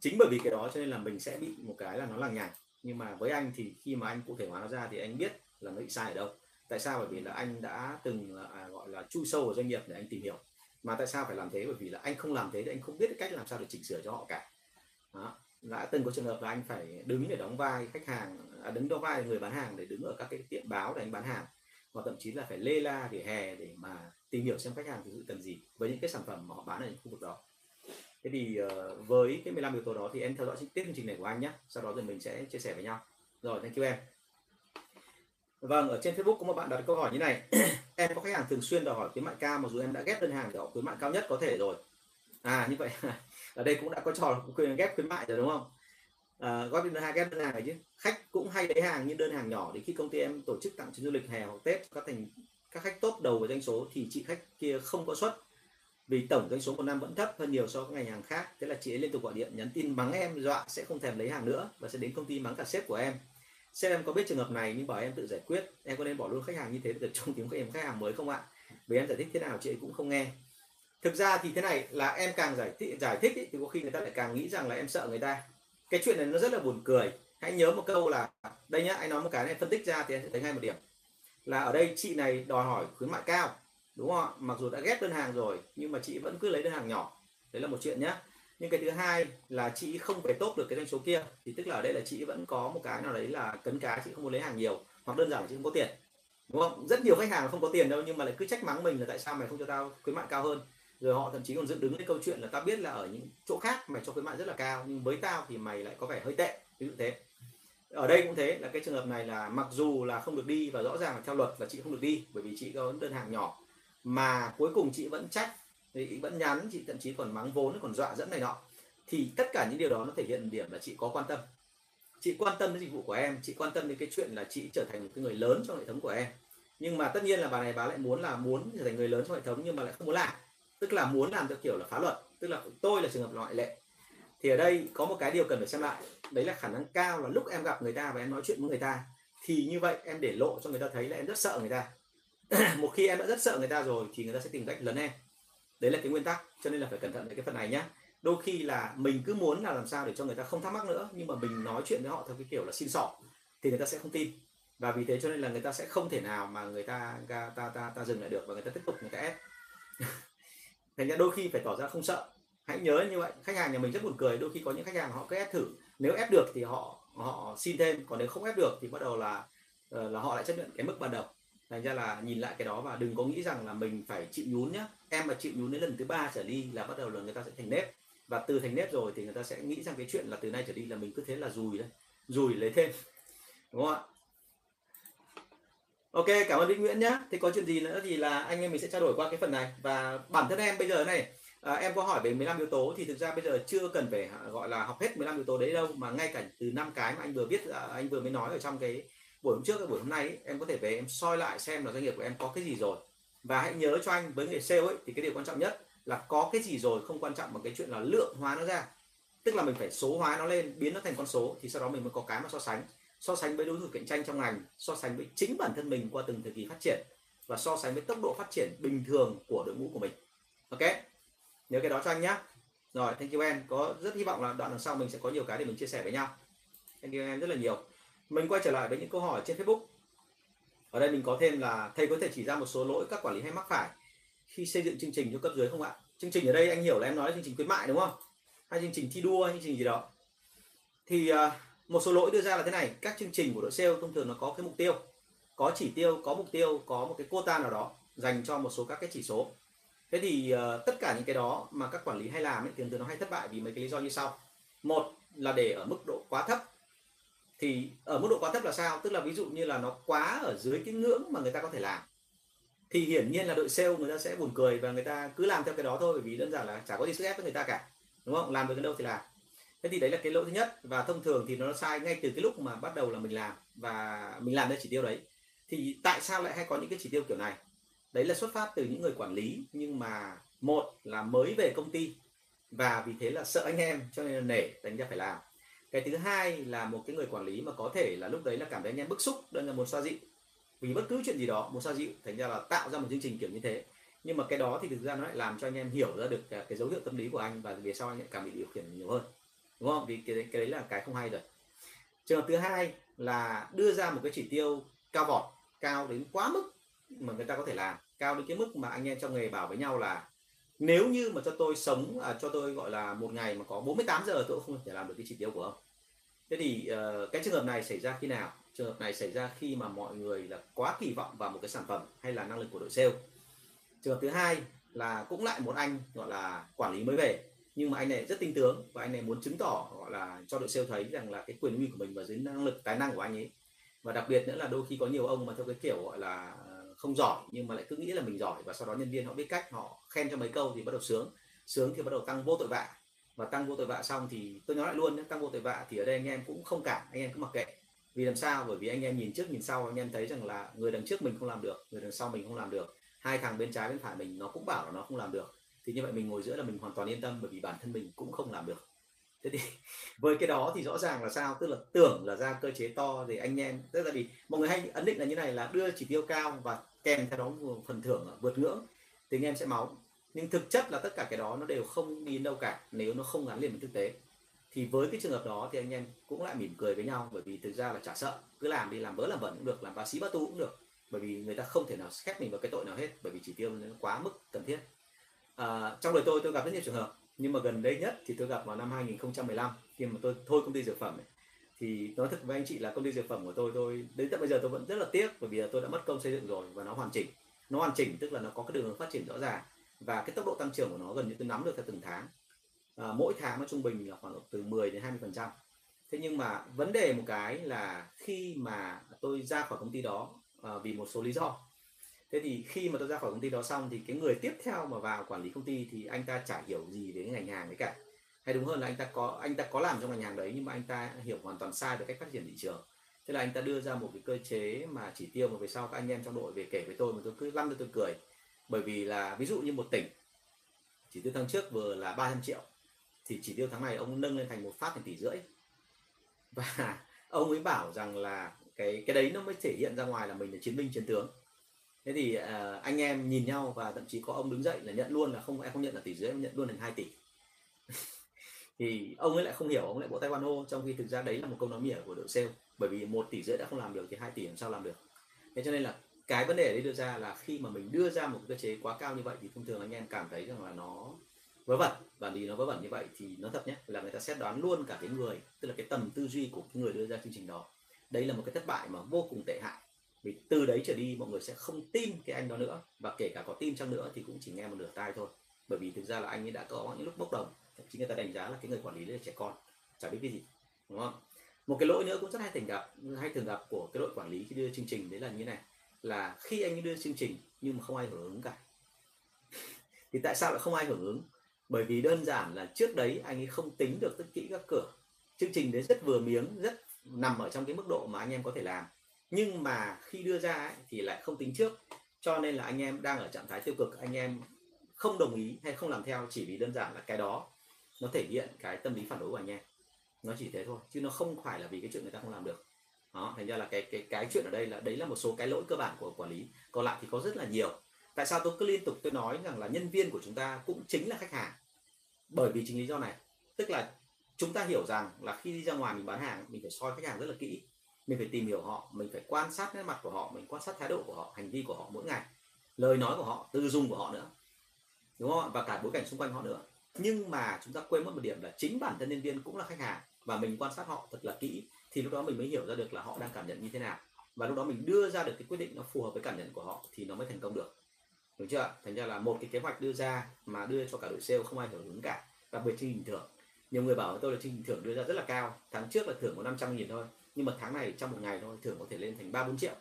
chính bởi vì cái đó cho nên là mình sẽ bị một cái là nó lằng nhằng. Nhưng mà với anh thì khi mà anh cụ thể hóa nó ra thì anh biết là nó bị sai ở đâu. Tại sao? Bởi vì là anh đã từng à, gọi là chui sâu vào doanh nghiệp để anh tìm hiểu. Mà tại sao phải làm thế? Bởi vì là anh không làm thế thì anh không biết cách làm sao để chỉnh sửa cho họ cả đó. đã từng có trường hợp là anh phải đứng để đóng vai khách hàng à, đứng đóng vai người bán hàng để đứng ở các cái tiệm báo để anh bán hàng và thậm chí là phải lê la để hè để mà tìm hiểu xem khách hàng thực sự cần gì với những cái sản phẩm mà họ bán ở những khu vực đó thế thì uh, với cái 15 yếu tố đó thì em theo dõi tiếp chương trình này của anh nhé sau đó rồi mình sẽ chia sẻ với nhau rồi thank you em Vâng, ở trên Facebook có một bạn đặt câu hỏi như này. em có khách hàng thường xuyên đòi hỏi khuyến mại cao mặc dù em đã ghép đơn hàng để họ khuyến mại cao nhất có thể rồi. À như vậy ở đây cũng đã có trò quyền ghép khuyến mại rồi đúng không? Ờ, à, góp đơn hàng ghép đơn hàng này chứ. Khách cũng hay lấy hàng như đơn hàng nhỏ để khi công ty em tổ chức tặng chuyến du lịch hè hoặc Tết các thành các khách tốt đầu về doanh số thì chị khách kia không có suất. Vì tổng doanh số một năm vẫn thấp hơn nhiều so với ngành hàng khác. Thế là chị ấy liên tục gọi điện nhắn tin mắng em dọa sẽ không thèm lấy hàng nữa và sẽ đến công ty mắng cả sếp của em. Sếp em có biết trường hợp này nhưng bảo em tự giải quyết. Em có nên bỏ luôn khách hàng như thế để tập trung các em khách hàng mới không ạ? Vì em giải thích thế nào chị ấy cũng không nghe thực ra thì thế này là em càng giải thích giải thích ý, thì có khi người ta lại càng nghĩ rằng là em sợ người ta. Cái chuyện này nó rất là buồn cười. Hãy nhớ một câu là đây nhá anh nói một cái này phân tích ra thì em sẽ thấy ngay một điểm. Là ở đây chị này đòi hỏi khuyến mại cao đúng không ạ? Mặc dù đã ghép đơn hàng rồi nhưng mà chị vẫn cứ lấy đơn hàng nhỏ. Đấy là một chuyện nhá. Nhưng cái thứ hai là chị không phải tốt được cái doanh số kia thì tức là ở đây là chị vẫn có một cái nào đấy là cấn cá chị không muốn lấy hàng nhiều hoặc đơn giản là chị không có tiền. Đúng không? Rất nhiều khách hàng không có tiền đâu nhưng mà lại cứ trách mắng mình là tại sao mày không cho tao khuyến mại cao hơn rồi họ thậm chí còn dựng đứng cái câu chuyện là ta biết là ở những chỗ khác mày cho khuyến mại rất là cao, nhưng với tao thì mày lại có vẻ hơi tệ. Ví dụ thế. Ở đây cũng thế, là cái trường hợp này là mặc dù là không được đi và rõ ràng là theo luật là chị không được đi, bởi vì chị có đơn hàng nhỏ, mà cuối cùng chị vẫn trách, thì vẫn nhắn, chị thậm chí còn mắng vốn, còn dọa dẫn này nọ. Thì tất cả những điều đó nó thể hiện điểm là chị có quan tâm. Chị quan tâm đến dịch vụ của em, chị quan tâm đến cái chuyện là chị trở thành một cái người lớn trong hệ thống của em. Nhưng mà tất nhiên là bà này bà lại muốn là muốn trở thành người lớn trong hệ thống nhưng mà lại không muốn làm tức là muốn làm theo kiểu là phá luật tức là tôi là trường hợp ngoại lệ. Thì ở đây có một cái điều cần phải xem lại đấy là khả năng cao là lúc em gặp người ta và em nói chuyện với người ta thì như vậy em để lộ cho người ta thấy là em rất sợ người ta. Một khi em đã rất sợ người ta rồi thì người ta sẽ tìm cách lấn em. Đấy là cái nguyên tắc cho nên là phải cẩn thận với cái phần này nhé đôi khi là mình cứ muốn là làm sao để cho người ta không thắc mắc nữa nhưng mà mình nói chuyện với họ theo cái kiểu là xin sỏ thì người ta sẽ không tin. Và vì thế cho nên là người ta sẽ không thể nào mà người ta ta ta ta, ta dừng lại được và người ta tiếp tục người ta ép. thành ra đôi khi phải tỏ ra không sợ. Hãy nhớ như vậy. Khách hàng nhà mình rất buồn cười. Đôi khi có những khách hàng họ cứ ép thử. Nếu ép được thì họ họ xin thêm. Còn nếu không ép được thì bắt đầu là ờ, là họ lại chấp nhận cái mức ban đầu. Thành ra là nhìn lại cái đó và đừng có nghĩ rằng là mình phải chịu nhún nhá. Em mà chịu nhún đến lần thứ ba trở đi là bắt đầu là người ta sẽ thành nếp. Và từ thành nếp rồi thì người ta sẽ nghĩ rằng cái chuyện là từ nay trở đi là mình cứ thế là dùi đấy dùi lấy thêm. Đúng không ạ? Ok cảm ơn Vĩnh Nguyễn nhé thì có chuyện gì nữa thì là anh em mình sẽ trao đổi qua cái phần này. Và bản thân em bây giờ này à, em có hỏi về 15 yếu tố thì thực ra bây giờ chưa cần phải à, gọi là học hết 15 yếu tố đấy đâu mà ngay cả từ năm cái mà anh vừa viết à, anh vừa mới nói ở trong cái buổi hôm trước cái buổi hôm nay ấy, em có thể về em soi lại xem là doanh nghiệp của em có cái gì rồi. Và hãy nhớ cho anh với người sale ấy thì cái điều quan trọng nhất là có cái gì rồi không quan trọng bằng cái chuyện là lượng hóa nó ra. Tức là mình phải số hóa nó lên biến nó thành con số thì sau đó mình mới có cái mà so sánh so sánh với đối thủ cạnh tranh trong ngành so sánh với chính bản thân mình qua từng thời kỳ phát triển và so sánh với tốc độ phát triển bình thường của đội ngũ của mình. Ok? Nhớ cái đó cho anh nhé rồi thank you em. Có rất hy vọng là đoạn đằng sau mình sẽ có nhiều cái để mình chia sẻ với nhau. Thank you em rất là nhiều. Mình quay trở lại với những câu hỏi trên facebook. Ở đây mình có thêm là thầy có thể chỉ ra một số lỗi các quản lý hay mắc phải khi xây dựng chương trình cho cấp dưới không ạ? Chương trình ở đây anh hiểu là em nói là chương trình khuyến mại đúng không? Hay chương trình thi đua hay chương trình gì đó? Thì uh, một số lỗi đưa ra là thế này các chương trình của đội sale thông thường nó có cái mục tiêu. Có chỉ tiêu có mục tiêu có một cái quota nào đó dành cho một số các cái chỉ số. Thế thì uh, tất cả những cái đó mà các quản lý hay làm ấy, thường thường nó hay thất bại vì mấy cái lý do như sau. Một là để ở mức độ quá thấp. Thì ở mức độ quá thấp là sao? Tức là ví dụ như là nó quá ở dưới cái ngưỡng mà người ta có thể làm. Thì hiển nhiên là đội sale người ta sẽ buồn cười và người ta cứ làm theo cái đó thôi bởi vì đơn giản là chả có gì sức ép với người ta cả đúng không? Làm được đến đâu thì làm thế thì đấy là cái lỗi thứ nhất. Và thông thường thì nó sai ngay từ cái lúc mà bắt đầu là mình làm. Và mình làm theo chỉ tiêu đấy. Thì tại sao lại hay có những cái chỉ tiêu kiểu này? Đấy là xuất phát từ những người quản lý. Nhưng mà một là mới về công ty. Và vì thế là sợ anh em, cho nên là nể đánh ra phải làm. Cái thứ hai là một cái người quản lý mà có thể là lúc đấy là cảm thấy anh em bức xúc đơn là muốn xoa dịu. Vì bất cứ chuyện gì đó muốn xoa dịu, thành ra là tạo ra một chương trình kiểu như thế. Nhưng mà cái đó thì thực ra nó lại làm cho anh em hiểu ra được cái dấu hiệu tâm lý của anh và về sau anh lại càng bị điều khiển nhiều hơn đúng không? Vì cái đấy, cái đấy là cái không hay rồi. Trường hợp thứ hai là đưa ra một cái chỉ tiêu cao vọt cao đến quá mức mà người ta có thể làm cao đến cái mức mà anh em trong nghề bảo với nhau là nếu như mà cho tôi sống à, cho tôi gọi là một ngày mà có 48 giờ tôi cũng không thể làm được cái chỉ tiêu của ông. Thế thì uh, cái trường hợp này xảy ra khi nào? Trường hợp này xảy ra khi mà mọi người là quá kỳ vọng vào một cái sản phẩm hay là năng lực của đội sale. Trường hợp thứ hai là cũng lại một anh gọi là quản lý mới về nhưng mà anh này rất tin tưởng và anh này muốn chứng tỏ, gọi là, cho đội sale thấy rằng là cái quyền uy của mình và dưới năng lực, tài năng của anh ấy. Và đặc biệt nữa là đôi khi có nhiều ông mà theo cái kiểu, gọi là ờ, không giỏi nhưng mà lại cứ nghĩ là mình giỏi và sau đó nhân viên họ biết cách, họ khen cho mấy câu thì bắt đầu sướng. Sướng thì bắt đầu tăng vô tội vạ. Và tăng vô tội vạ xong thì, tôi nói lại luôn tăng vô tội vạ thì ở đây anh em cũng không cảm anh em cứ mặc kệ. Vì làm sao? Bởi vì anh em nhìn trước, nhìn sau, anh em thấy rằng là người đằng trước mình không làm được, người đằng sau mình không làm được. Hai thằng bên trái, bên phải mình nó cũng bảo là nó không làm được thì như vậy mình ngồi giữa là mình hoàn toàn yên tâm bởi vì bản thân mình cũng không làm được. Thế thì với cái đó thì rõ ràng là sao? Tức là tưởng là ra cơ chế to thì anh em, tức là vì mọi người hay ấn định là như này là đưa chỉ tiêu cao và kèm theo đó phần thưởng, vượt ngưỡng thì anh em sẽ máu. Nhưng thực chất là tất cả cái đó nó đều không đi đâu cả nếu nó không gắn liền với thực tế. Thì với cái trường hợp đó thì anh em cũng lại mỉm cười với nhau bởi vì thực ra là chả sợ. Cứ làm đi, làm bớ làm bẩn cũng được, làm bác sĩ bác tu cũng được. Bởi vì người ta không thể nào khép mình vào cái tội nào hết bởi vì chỉ tiêu nó quá mức cần thiết à, trong đời tôi tôi gặp rất nhiều trường hợp nhưng mà gần đây nhất thì tôi gặp vào năm 2015 khi mà tôi thôi công ty dược phẩm ấy, thì nói thật với anh chị là công ty dược phẩm của tôi tôi đến tận bây giờ tôi vẫn rất là tiếc bởi vì tôi đã mất công xây dựng rồi và nó hoàn chỉnh. Nó hoàn chỉnh tức là nó có cái đường phát triển rõ ràng và cái tốc độ tăng trưởng của nó gần như tôi nắm được theo từng tháng. À, mỗi tháng nó trung bình là khoảng từ 10 đến 20 phần trăm. Thế nhưng mà vấn đề một cái là khi mà tôi ra khỏi công ty đó à, vì một số lý do thế thì khi mà tôi ra khỏi công ty đó xong thì cái người tiếp theo mà vào quản lý công ty thì anh ta chả hiểu gì về ngành hàng đấy cả. Hay đúng hơn là anh ta có, anh ta có làm trong ngành hàng đấy nhưng mà anh ta hiểu hoàn toàn sai về cách phát triển thị trường. Thế là anh ta đưa ra một cái cơ chế mà chỉ tiêu mà về sau các anh em trong đội về kể với tôi mà tôi cứ lăn cho tôi cười. Bởi vì là ví dụ như một tỉnh, chỉ tiêu tháng trước vừa là 300 triệu, thì chỉ tiêu tháng này ông nâng lên thành một phát thành tỷ rưỡi. Và ông ấy bảo rằng là cái cái đấy nó mới thể hiện ra ngoài là mình là chiến binh, chiến tướng thế thì uh, anh em nhìn nhau và thậm chí có ông đứng dậy là nhận luôn là không em không nhận là tỷ dưới em nhận luôn thành 2 tỷ. Thì ông ấy lại không hiểu ông lại bộ tay quan hô trong khi thực ra đấy là một câu nói mỉa của đội sale. Bởi vì một tỷ rưỡi đã không làm được thì 2 tỷ làm sao làm được? Thế cho nên là cái vấn đề đấy đưa ra là khi mà mình đưa ra một cơ chế quá cao như vậy thì thông thường anh em cảm thấy rằng là nó vớ vẩn. Và vì nó vớ vẩn như vậy thì nó thật nhé là người ta xét đoán luôn cả cái người tức là cái tầm tư duy của cái người đưa ra chương trình đó. Đây là một cái thất bại mà vô cùng tệ hại vì từ đấy trở đi mọi người sẽ không tin cái anh đó nữa. Và kể cả có tin chăng nữa thì cũng chỉ nghe một nửa tai thôi. Bởi vì thực ra là anh ấy đã có những lúc bốc đồng. Thậm chí người ta đánh giá là cái người quản lý là trẻ con. Chả biết cái gì, đúng không? Một cái lỗi nữa cũng rất hay thường gặp, hay thường gặp của cái đội quản lý khi đưa chương trình đấy là như này. Là khi anh ấy đưa chương trình nhưng mà không ai hưởng ứng cả. Thì tại sao lại không ai hưởng ứng? Bởi vì đơn giản là trước đấy anh ấy không tính được tất kỹ các cửa. Chương trình đấy rất vừa miếng, rất nằm ở trong cái mức độ mà anh em có thể làm nhưng mà khi đưa ra ấy, thì lại không tính trước. Cho nên là anh em đang ở trạng thái tiêu cực anh em không đồng ý hay không làm theo chỉ vì đơn giản là cái đó nó thể hiện cái tâm lý phản đối của anh em. Nó chỉ thế thôi chứ nó không phải là vì cái chuyện người ta không làm được. Đó thành ra là cái cái cái chuyện ở đây là đấy là một số cái lỗi cơ bản của quản lý. Còn lại thì có rất là nhiều. Tại sao tôi cứ liên tục tôi nói rằng là nhân viên của chúng ta cũng chính là khách hàng? Bởi vì chính lý do này. Tức là chúng ta hiểu rằng là khi đi ra ngoài mình bán hàng mình phải soi khách hàng rất là kỹ mình phải tìm hiểu họ, mình phải quan sát nét mặt của họ, mình quan sát thái độ của họ, hành vi của họ mỗi ngày, lời nói của họ, tư dung của họ nữa. Đúng không và cả bối cảnh xung quanh họ nữa. Nhưng mà chúng ta quên mất một điểm là chính bản thân nhân viên cũng là khách hàng và mình quan sát họ thật là kỹ thì lúc đó mình mới hiểu ra được là họ đang cảm nhận như thế nào. Và lúc đó mình đưa ra được cái quyết định nó phù hợp với cảm nhận của họ thì nó mới thành công được. Đúng chưa thành ra là một cái kế hoạch đưa ra mà đưa cho cả đội sale không ai hưởng ứng cả, đặc biệt chương trình thưởng. Nhiều người bảo với tôi là chương trình thưởng đưa ra rất là cao, tháng trước là thưởng có 500 nghìn thôi nhưng mà tháng này trong một ngày thôi thưởng có thể lên thành ba bốn triệu.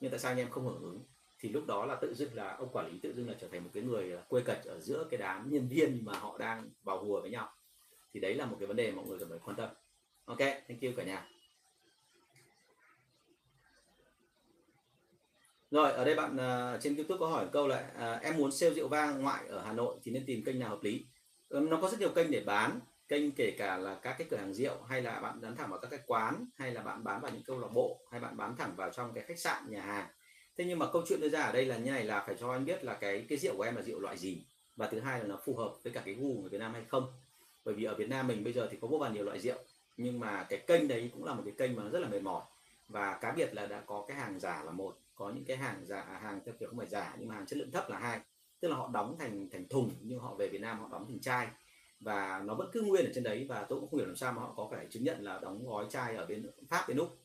Nhưng tại sao anh em không hưởng ứng? Thì lúc đó là tự dưng là ông quản lý tự dưng là trở thành một cái người à, quê cật ở giữa cái đám nhân viên mà họ đang vào hùa với nhau. Thì đấy là một cái vấn đề mọi người cần phải quan tâm. Ok thank you cả nhà. Rồi ở đây bạn uh, trên youtube có hỏi câu là uh, em muốn sale rượu vang ngoại ở hà nội thì nên tìm kênh nào hợp lý? Um, nó có rất nhiều kênh để bán kênh kể cả là các cái cửa hàng rượu, hay là bạn bán thẳng vào các cái quán, hay là bạn bán vào những câu lạc bộ, hay bạn bán thẳng vào trong cái khách sạn, nhà hàng. Thế nhưng mà câu chuyện đưa ra ở đây là như này, là phải cho anh biết là cái cái rượu của em là rượu loại gì. Và thứ hai là nó phù hợp với cả cái gu của Việt Nam hay không. Bởi vì ở Việt Nam mình bây giờ thì có vô vàn nhiều loại rượu, nhưng mà cái kênh đấy cũng là một cái kênh mà nó rất là mệt mỏi. Và cá biệt là đã có cái hàng giả là một, có những cái hàng giả à, hàng theo kiểu không phải giả, nhưng mà hàng chất lượng thấp là hai. Tức là họ đóng thành thành thùng, nhưng họ về Việt Nam họ đóng thành chai và nó vẫn cứ nguyên ở trên đấy và tôi cũng không hiểu làm sao mà họ có phải chứng nhận là đóng gói chai ở bên Pháp bên Úc.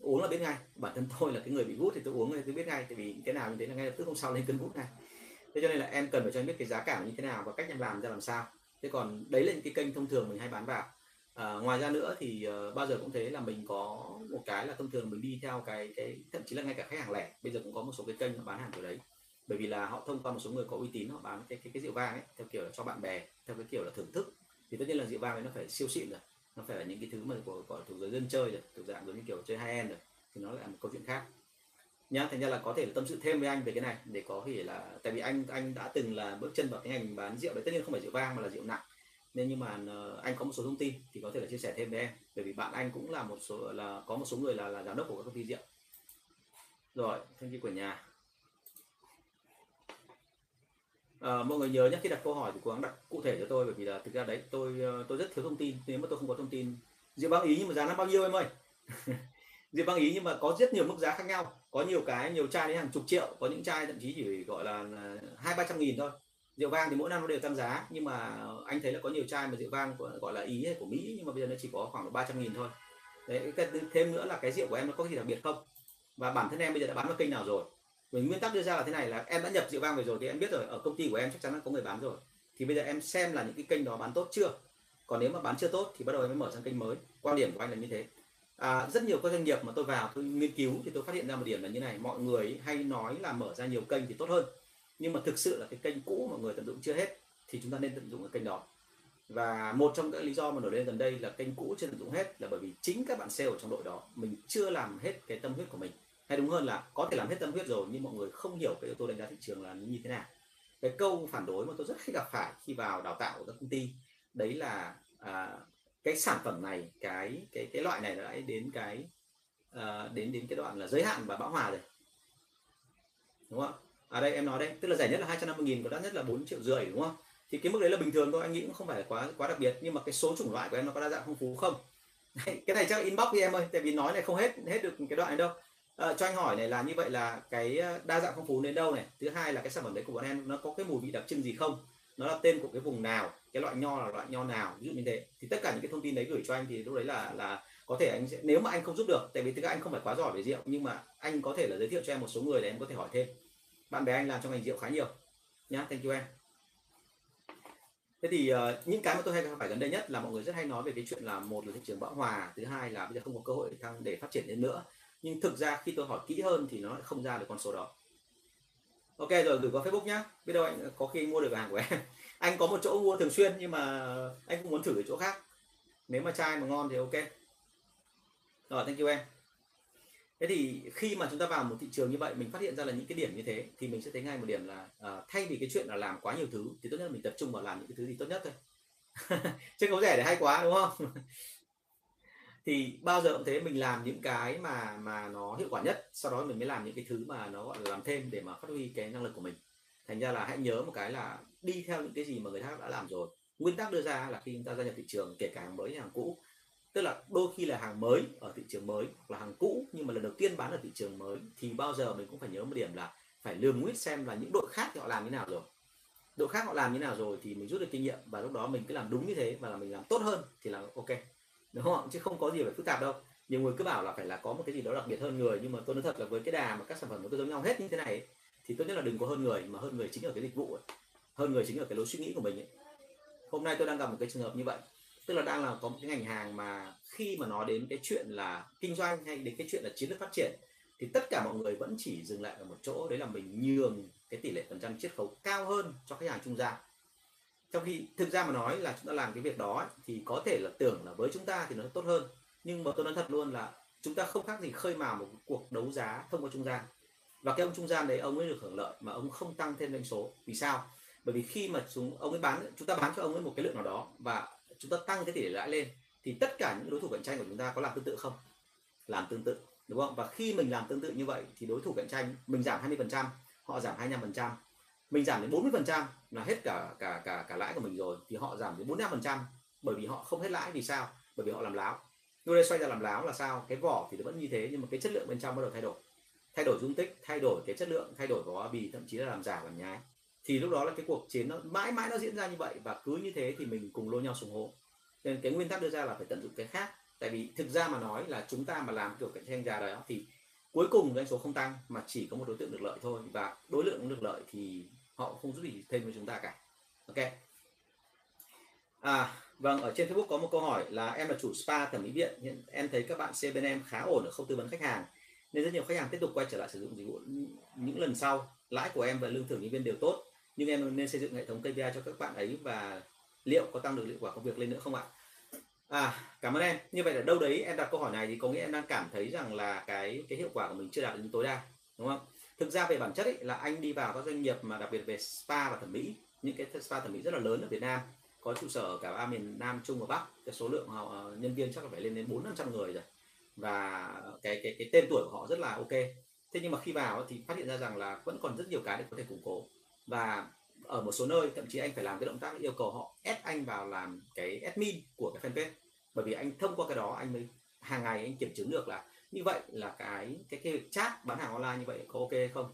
Uống là biết ngay bản thân tôi là cái người bị gút thì tôi uống thì tôi biết ngay tại vì cái nào như thế là ngay lập tức hôm sau lên cơn gút này thế cho nên là em cần phải cho em biết cái giá cả như thế nào và cách em làm ra làm sao. Thế còn đấy là những cái kênh thông thường mình hay bán vào. À, ngoài ra nữa thì uh, bao giờ cũng thế là mình có một cái là thông thường mình đi theo cái cái thậm chí là ngay cả khách hàng lẻ. Bây giờ cũng có một số cái kênh bán hàng kiểu đấy bởi vì là họ thông qua một số người có uy tín họ bán cái cái, cái rượu vang ấy theo kiểu là cho bạn bè theo cái kiểu là thưởng thức. Thì tất nhiên là rượu vang ấy nó phải siêu xịn rồi. Nó phải là những cái thứ mà của gọi thuộc giới dân chơi rồi thuộc dạng giống như kiểu chơi hai end rồi. Thì nó lại một câu chuyện khác. Nhá thành ra là có thể là tâm sự thêm với anh về cái này để có thể là tại vì anh anh đã từng là bước chân vào cái ngành bán rượu đấy. Tất nhiên không phải rượu vang mà là rượu nặng. Nên nhưng mà ờ, anh có một số thông tin thì có thể là chia sẻ thêm với em. Bởi vì bạn anh cũng là một số là có một số người là là giám đốc của các công ty rượu. Rồi thank you của nhà. À, mọi người nhớ nhé khi đặt câu hỏi thì cố gắng đặt cụ thể cho tôi bởi vì là thực ra đấy tôi ờ, tôi rất thiếu thông tin. Nếu mà tôi không có thông tin rượu băng ý nhưng mà giá nó bao nhiêu em ơi? Rượu băng ý nhưng mà có rất nhiều mức giá khác nhau. Có nhiều cái nhiều chai đến hàng chục triệu có những chai thậm chí chỉ gọi là hai ba trăm nghìn thôi. Rượu vang thì mỗi năm nó đều tăng giá nhưng mà anh thấy là có nhiều chai mà rượu vang gọi là ý hay của mỹ nhưng mà bây giờ nó chỉ có khoảng ba trăm nghìn thôi. Đấy thêm nữa là cái rượu của em nó có gì đặc biệt không? Và bản thân em bây giờ đã bán vào kênh nào rồi? Mình nguyên tắc đưa ra là thế này là em đã nhập rượu vang về rồi thì em biết rồi ở công ty của em chắc chắn là có người bán rồi. Thì bây giờ em xem là những cái kênh đó bán tốt chưa? Còn nếu mà bán chưa tốt thì bắt đầu em mới mở sang kênh mới. Quan điểm của anh là như thế. À, rất nhiều các doanh nghiệp mà tôi vào tôi nghiên cứu thì tôi phát hiện ra một điểm là như này. Mọi người hay nói là mở ra nhiều kênh thì tốt hơn. Nhưng mà thực sự là cái kênh cũ mọi người tận dụng chưa hết thì chúng ta nên tận dụng cái kênh đó. Và một trong các lý do mà nổi lên gần đây là kênh cũ chưa tận dụng hết là bởi vì chính các bạn sale ở trong đội đó mình chưa làm hết cái tâm huyết của mình hay đúng hơn là có thể làm hết tâm huyết rồi nhưng mọi người không hiểu cái yếu tố đánh giá thị trường là như thế nào. Cái câu phản đối mà tôi rất hay gặp phải khi vào đào tạo của các công ty đấy là à, cái sản phẩm này cái cái cái loại này đã đến cái à, đến đến cái đoạn là giới hạn và bão hòa rồi. Đúng không à đây em nói đây tức là rẻ nhất là 250 nghìn còn đắt nhất là 4 triệu rưỡi đúng không? Thì cái mức đấy là bình thường thôi anh nghĩ cũng không phải là quá quá đặc biệt nhưng mà cái số chủng loại của em nó có đa dạng phong phú không? Cái này chắc inbox đi em ơi tại vì nói này không hết hết được cái đoạn này đâu à, cho anh hỏi này là như vậy là cái ờ, đa dạng phong phú đến đâu này? Thứ hai là cái sản phẩm đấy của bọn em nó có cái mùi vị đặc trưng gì không? Nó là tên của cái vùng nào? Cái loại nho là loại nho nào? Ví dụ như thế. Thì tất cả những cái thông tin đấy gửi cho anh thì lúc đấy là là có thể anh sẽ nếu mà anh không giúp được tại vì thực ra anh không phải quá giỏi về rượu nhưng mà anh có thể là giới thiệu cho em một số người để em có thể hỏi thêm. Bạn bè anh làm trong ngành rượu khá nhiều. Nhá thank you em. Thế thì uh, những cái mà tôi hay gặp phải gần đây nhất là mọi người rất hay nói về cái chuyện là một là thị trường bão hòa thứ hai là bây giờ không có cơ hội để phát triển lên nữa nhưng thực ra khi tôi hỏi kỹ hơn thì nó lại không ra được con số đó. Ok rồi gửi qua facebook nhá. Biết đâu anh có khi mua được hàng của em. Anh có một chỗ mua thường xuyên nhưng mà anh cũng muốn thử ở chỗ khác. Nếu mà chai mà ngon thì ok. Rồi thank you em. Thế thì khi mà chúng ta vào một thị trường như vậy mình phát hiện ra là những cái điểm như thế thì mình sẽ thấy ngay một điểm là uh, thay vì cái chuyện là làm quá nhiều thứ thì tốt nhất là mình tập trung vào làm những cái thứ gì tốt nhất thôi. Chứ không rẻ để hay quá đúng không? thì bao giờ cũng thế, mình làm những cái mà mà nó hiệu quả nhất, sau đó mình mới làm những cái thứ mà nó, gọi là, làm thêm để mà phát huy cái năng lực của mình. Thành ra là hãy nhớ một cái là đi theo những cái gì mà người khác đã làm rồi. Nguyên tắc đưa ra là khi chúng ta gia nhập thị trường, kể cả hàng mới hay hàng cũ, tức là đôi khi là hàng mới ở thị trường mới hoặc là hàng cũ nhưng mà lần đầu tiên bán ở thị trường mới, thì bao giờ mình cũng phải nhớ một điểm là phải lường nguyết xem là những đội khác thì họ làm như nào rồi. Đội khác họ làm như nào rồi thì mình rút được kinh nghiệm và lúc đó mình cứ làm đúng như thế và là mình làm tốt hơn thì là ok đúng không chứ không có gì phải phức tạp đâu. Nhiều người cứ bảo là phải là có một cái gì đó đặc biệt hơn người, nhưng mà tôi nói thật là với cái đà mà các sản phẩm của tôi giống nhau hết như thế này thì tốt nhất là đừng có hơn người, mà hơn người chính ở cái dịch vụ ấy. hơn người chính ở cái lối suy nghĩ của mình ấy. hôm nay tôi đang gặp một cái trường hợp như vậy. Tức là đang là có một cái ngành hàng mà khi mà nói đến cái chuyện là kinh doanh hay đến cái chuyện là chiến lược phát triển, thì tất cả mọi người vẫn chỉ dừng lại ở một chỗ. Đấy là mình nhường cái tỷ lệ phần trăm chiết khấu cao hơn cho khách hàng trung gian trong khi thực ra mà nói là chúng ta làm cái việc đó thì có thể là tưởng là với chúng ta thì nó tốt hơn. Nhưng mà tôi nói thật luôn là chúng ta không khác gì khơi mào một cuộc đấu giá thông qua trung gian. Và cái ông trung gian đấy, ông ấy được hưởng lợi mà ông không tăng thêm doanh số. Vì sao? Bởi vì khi mà chúng, ông ấy bán, chúng ta bán cho ông ấy một cái lượng nào đó và chúng ta tăng cái tỷ lệ lãi lên, thì tất cả những đối thủ cạnh tranh của chúng ta có làm tương tự không? Làm tương tự, đúng không? Và khi mình làm tương tự như vậy thì đối thủ cạnh tranh mình giảm 20% họ giảm 25% mình giảm đến 40% là hết cả cả cả cả lãi của mình rồi, thì họ giảm đến 45% bởi vì họ không hết lãi. Vì sao? Bởi vì họ làm láo. Lúc đây xoay ra làm láo là sao? Cái vỏ thì nó vẫn như thế, nhưng mà cái chất lượng bên trong bắt đầu thay đổi. Thay đổi dung tích, thay đổi cái chất lượng, thay đổi vỏ bì, thậm chí là làm giả làm nhái. Thì lúc đó là cái cuộc chiến nó mãi mãi nó diễn ra như vậy và cứ như thế thì mình cùng lôi nhau xuống hố. Nên cái nguyên tắc đưa ra là phải tận dụng cái khác. Tại vì thực ra mà nói là chúng ta mà làm kiểu cạnh tranh già đó thì cuối cùng doanh số không tăng mà chỉ có một đối tượng được lợi thôi. Và đối lượng được lợi thì họ không giúp gì thêm với chúng ta cả. Ok. À vâng ở trên Facebook có một câu hỏi là em là chủ spa thẩm mỹ viện, hiện em thấy các bạn xem bên em khá ổn ở không tư vấn khách hàng, nên rất nhiều khách hàng tiếp tục quay trở lại sử dụng dịch vụ những lần sau. Lãi của em và lương thưởng nhân viên đều tốt, nhưng em nên xây dựng hệ thống KPI cho các bạn ấy và liệu có tăng được hiệu quả công việc lên nữa không ạ? À cảm ơn em. Như vậy là đâu đấy em đặt câu hỏi này thì có nghĩa em đang cảm thấy rằng là cái cái hiệu quả của mình chưa đạt đến tối đa, đúng không? Thực ra về bản chất ấy, là anh đi vào các doanh nghiệp mà đặc biệt về spa và thẩm mỹ những cái spa thẩm mỹ rất là lớn ở Việt Nam có trụ sở ở cả ba miền Nam Trung và Bắc cái số lượng họ ờ, nhân viên chắc là phải lên đến bốn năm trăm người rồi. Và cái cái cái tên tuổi của họ rất là ok. Thế nhưng mà khi vào thì phát hiện ra rằng là vẫn còn rất nhiều cái để có thể củng cố. Và ở một số nơi thậm chí anh phải làm cái động tác yêu cầu họ ép anh vào làm cái admin của cái fanpage. Bởi vì anh thông qua cái đó anh mới hàng ngày anh kiểm chứng được là như vậy là cái cái cái chat bán hàng online như vậy có ok không?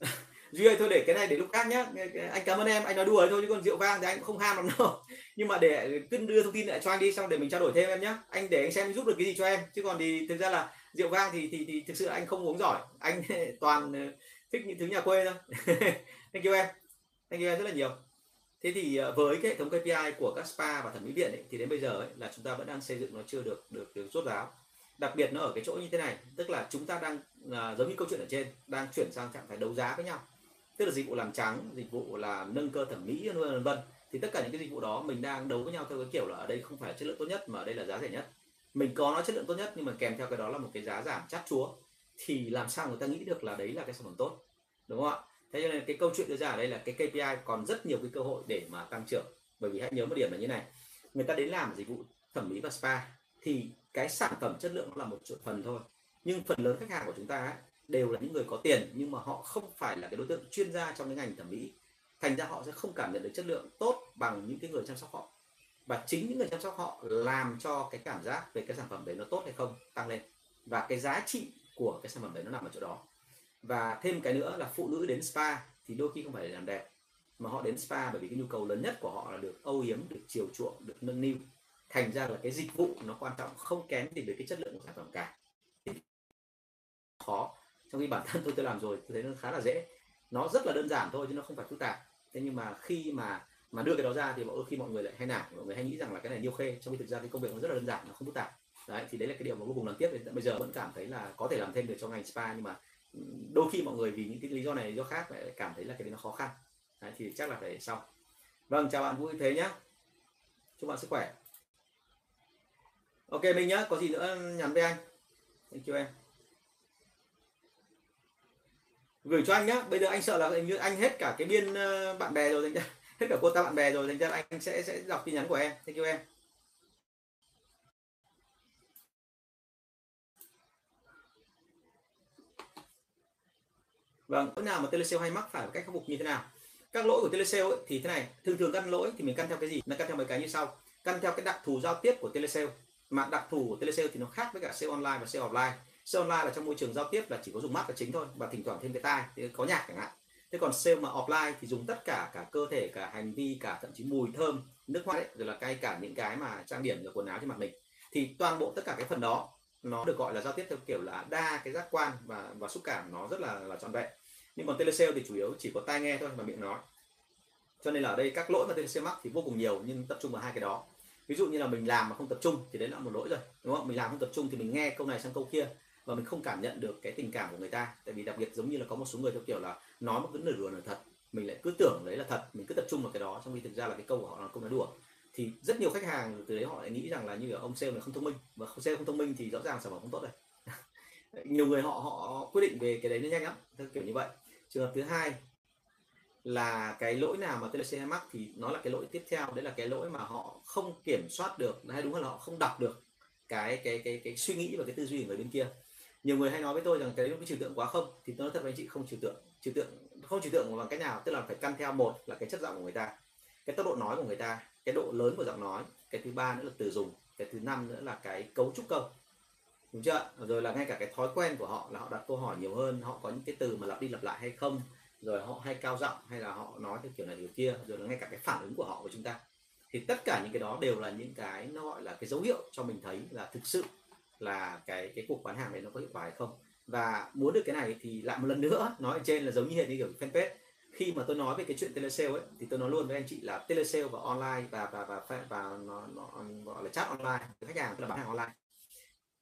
Duy ơi thôi để cái này để lúc khác nhé anh cảm ơn em anh nói đùa thôi chứ còn rượu vang thì anh cũng không ham lắm đâu. Nhưng mà để cứ đưa thông tin lại cho anh đi xong để mình trao đổi thêm em nhé anh để anh xem giúp được cái gì cho em. Chứ còn thì thực ra là rượu vang thì thì, thì thực sự anh không uống giỏi. Anh toàn ờ, thích những thứ nhà quê thôi. Thank you em. Thank you em rất là nhiều. Thế thì ờ, với cái hệ thống KPI của các spa và thẩm mỹ viện ấy, thì đến bây giờ ấy, là chúng ta vẫn đang xây dựng nó chưa được được được rốt ráo đặc biệt nó ở cái chỗ như thế này, tức là chúng ta đang là giống như câu chuyện ở trên, đang chuyển sang trạng thái đấu giá với nhau. Tức là dịch vụ làm trắng, dịch vụ là nâng cơ thẩm mỹ, vân vân thì tất cả những cái dịch vụ đó mình đang đấu với nhau theo cái kiểu là ở đây không phải là chất lượng tốt nhất, mà ở đây là giá rẻ nhất. Mình có nó chất lượng tốt nhất, nhưng mà kèm theo cái đó là một cái giá giảm chát chúa. Thì làm sao người ta nghĩ được là đấy là cái sản phẩm tốt, đúng không ạ? Thế cho nên cái câu chuyện đưa ra ở đây là cái KPI còn rất nhiều cái cơ hội để mà tăng trưởng. Bởi vì hãy nhớ một điểm là như này, người ta đến làm dịch vụ thẩm mỹ và spa thì cái sản phẩm chất lượng là một phần thôi. Nhưng phần lớn khách hàng của chúng ta ấy, đều là những người có tiền nhưng mà họ không phải là cái đối tượng chuyên gia trong cái ngành thẩm mỹ. Thành ra họ sẽ không cảm nhận được chất lượng tốt bằng những cái người chăm sóc họ. Và chính những người chăm sóc họ làm cho cái cảm giác về cái sản phẩm đấy nó tốt hay không tăng lên. Và cái giá trị của cái sản phẩm đấy nó nằm ở chỗ đó. Và thêm cái nữa là phụ nữ đến spa thì đôi khi không phải để làm đẹp mà họ đến spa bởi vì cái nhu cầu lớn nhất của họ là được âu yếm được chiều chuộng được nâng niu thành ra là cái dịch vụ nó quan trọng không kém gì về cái chất lượng của sản phẩm cả. Khó. Trong khi bản thân tôi tôi làm rồi tôi thấy nó khá là dễ. Nó rất là đơn giản thôi chứ nó không phải phức tạp. Thế nhưng mà khi mà mà đưa cái đó ra thì mọi khi mọi người lại hay nản. Mọi người hay nghĩ rằng là cái này điêu khê trong khi thực ra cái công việc nó rất là đơn giản nó không phức tạp. Đấy thì đấy là cái điều mà vô cùng đáng tiếc. Bây giờ vẫn cảm thấy là có thể làm thêm được trong ngành spa nhưng mà đôi khi mọi người vì những cái lý do này lý do khác lại cảm thấy là cái đấy nó khó khăn. Đấy, thì chắc là phải sau. Vâng chào bạn vui thế nhá. Chúc bạn sức khỏe ok mình nhá có gì nữa nhắn với anh. Thank you em. Gửi cho anh nhá bây giờ anh sợ là hình như anh hết cả cái biên ờ, bạn bè rồi thành ra hết cả cô ta bạn bè rồi thành ra anh sẽ sẽ đọc tin nhắn của em. Thank you em. Vâng lỗi nào mà telesale hay mắc phải cách khắc phục như thế nào? Các lỗi của telesale ấy, thì thế này thường thường căn lỗi thì mình căn theo cái gì? Nó căn theo mấy cái như sau. Căn theo cái đặc thù giao tiếp của telesale mà đặc thù của telesale thì nó khác với cả sale online và sale offline. Sale online là trong môi trường giao tiếp là chỉ có dùng mắt là chính thôi và thỉnh thoảng thêm cái tai, thì có nhạc chẳng hạn. Thế còn sale mà offline thì dùng tất cả cả cơ thể, cả hành vi, cả thậm chí mùi thơm, nước hoa đấy, rồi là cay cả những cái mà trang điểm, rồi quần áo trên mặt mình. Thì toàn bộ tất cả cái phần đó nó được gọi là giao tiếp theo kiểu là đa cái giác quan và và xúc cảm nó rất là là trọn vẹn. Nhưng còn telesale thì chủ yếu chỉ có tai nghe thôi và miệng nói. Cho nên là ở đây các lỗi mà telesale mắc thì vô cùng nhiều, nhưng tập trung vào hai cái đó ví dụ như là mình làm mà không tập trung thì đấy là một lỗi rồi, đúng không? Mình làm không tập trung thì mình nghe câu này sang câu kia và mình không cảm nhận được cái tình cảm của người ta. Tại vì đặc biệt giống như là có một số người theo kiểu là nói một cái nửa đùa nửa thật, mình lại cứ tưởng đấy là thật, mình cứ tập trung vào cái đó trong khi thực ra là cái câu của họ là câu nói đùa. Thì rất nhiều khách hàng từ đấy họ lại nghĩ rằng là như ở ông sale này không thông minh và sale không thông minh thì rõ ràng sản phẩm không tốt rồi. Nhiều người họ họ quyết định về cái đấy nó nhanh lắm, theo kiểu như vậy. Trường hợp thứ hai là cái lỗi nào mà TLC hay mắc thì nó là cái lỗi tiếp theo. Đấy là cái lỗi mà họ không kiểm soát được, hay đúng là họ không đọc được cái cái cái cái suy nghĩ và cái tư duy của người bên kia. Nhiều người hay nói với tôi rằng cái cái trừu tượng quá không, thì tôi nói thật với anh chị, không trừu tượng. Trừu tượng, không trừu tượng bằng cách nào? Tức là phải căn theo một là cái chất giọng của người ta, cái tốc độ nói của người ta, cái độ lớn của giọng nói, cái thứ ba nữa là từ dùng, cái thứ năm nữa là cái cấu trúc câu. Đúng chưa? Rồi là ngay cả cái thói quen của họ là họ đặt câu hỏi nhiều hơn, họ có những cái từ mà lặp đi lặp lại hay không? Rồi họ hay cao giọng hay là họ nói theo kiểu này kiểu kia rồi là ngay cả cái phản ứng của họ của chúng ta. Thì tất cả những cái đó đều là những cái nó gọi là cái dấu hiệu cho mình thấy là thực sự là cái cái cuộc bán hàng này nó có hiệu quả hay không. Và muốn được cái này thì lại một lần nữa nói ở trên là giống như hiện như kiểu fanpage. Khi mà tôi nói về cái chuyện telesale ấy thì tôi nói luôn với anh chị là telesale và online và và và và, và nó, nó gọi là chat online khách hàng tức là bán hàng online.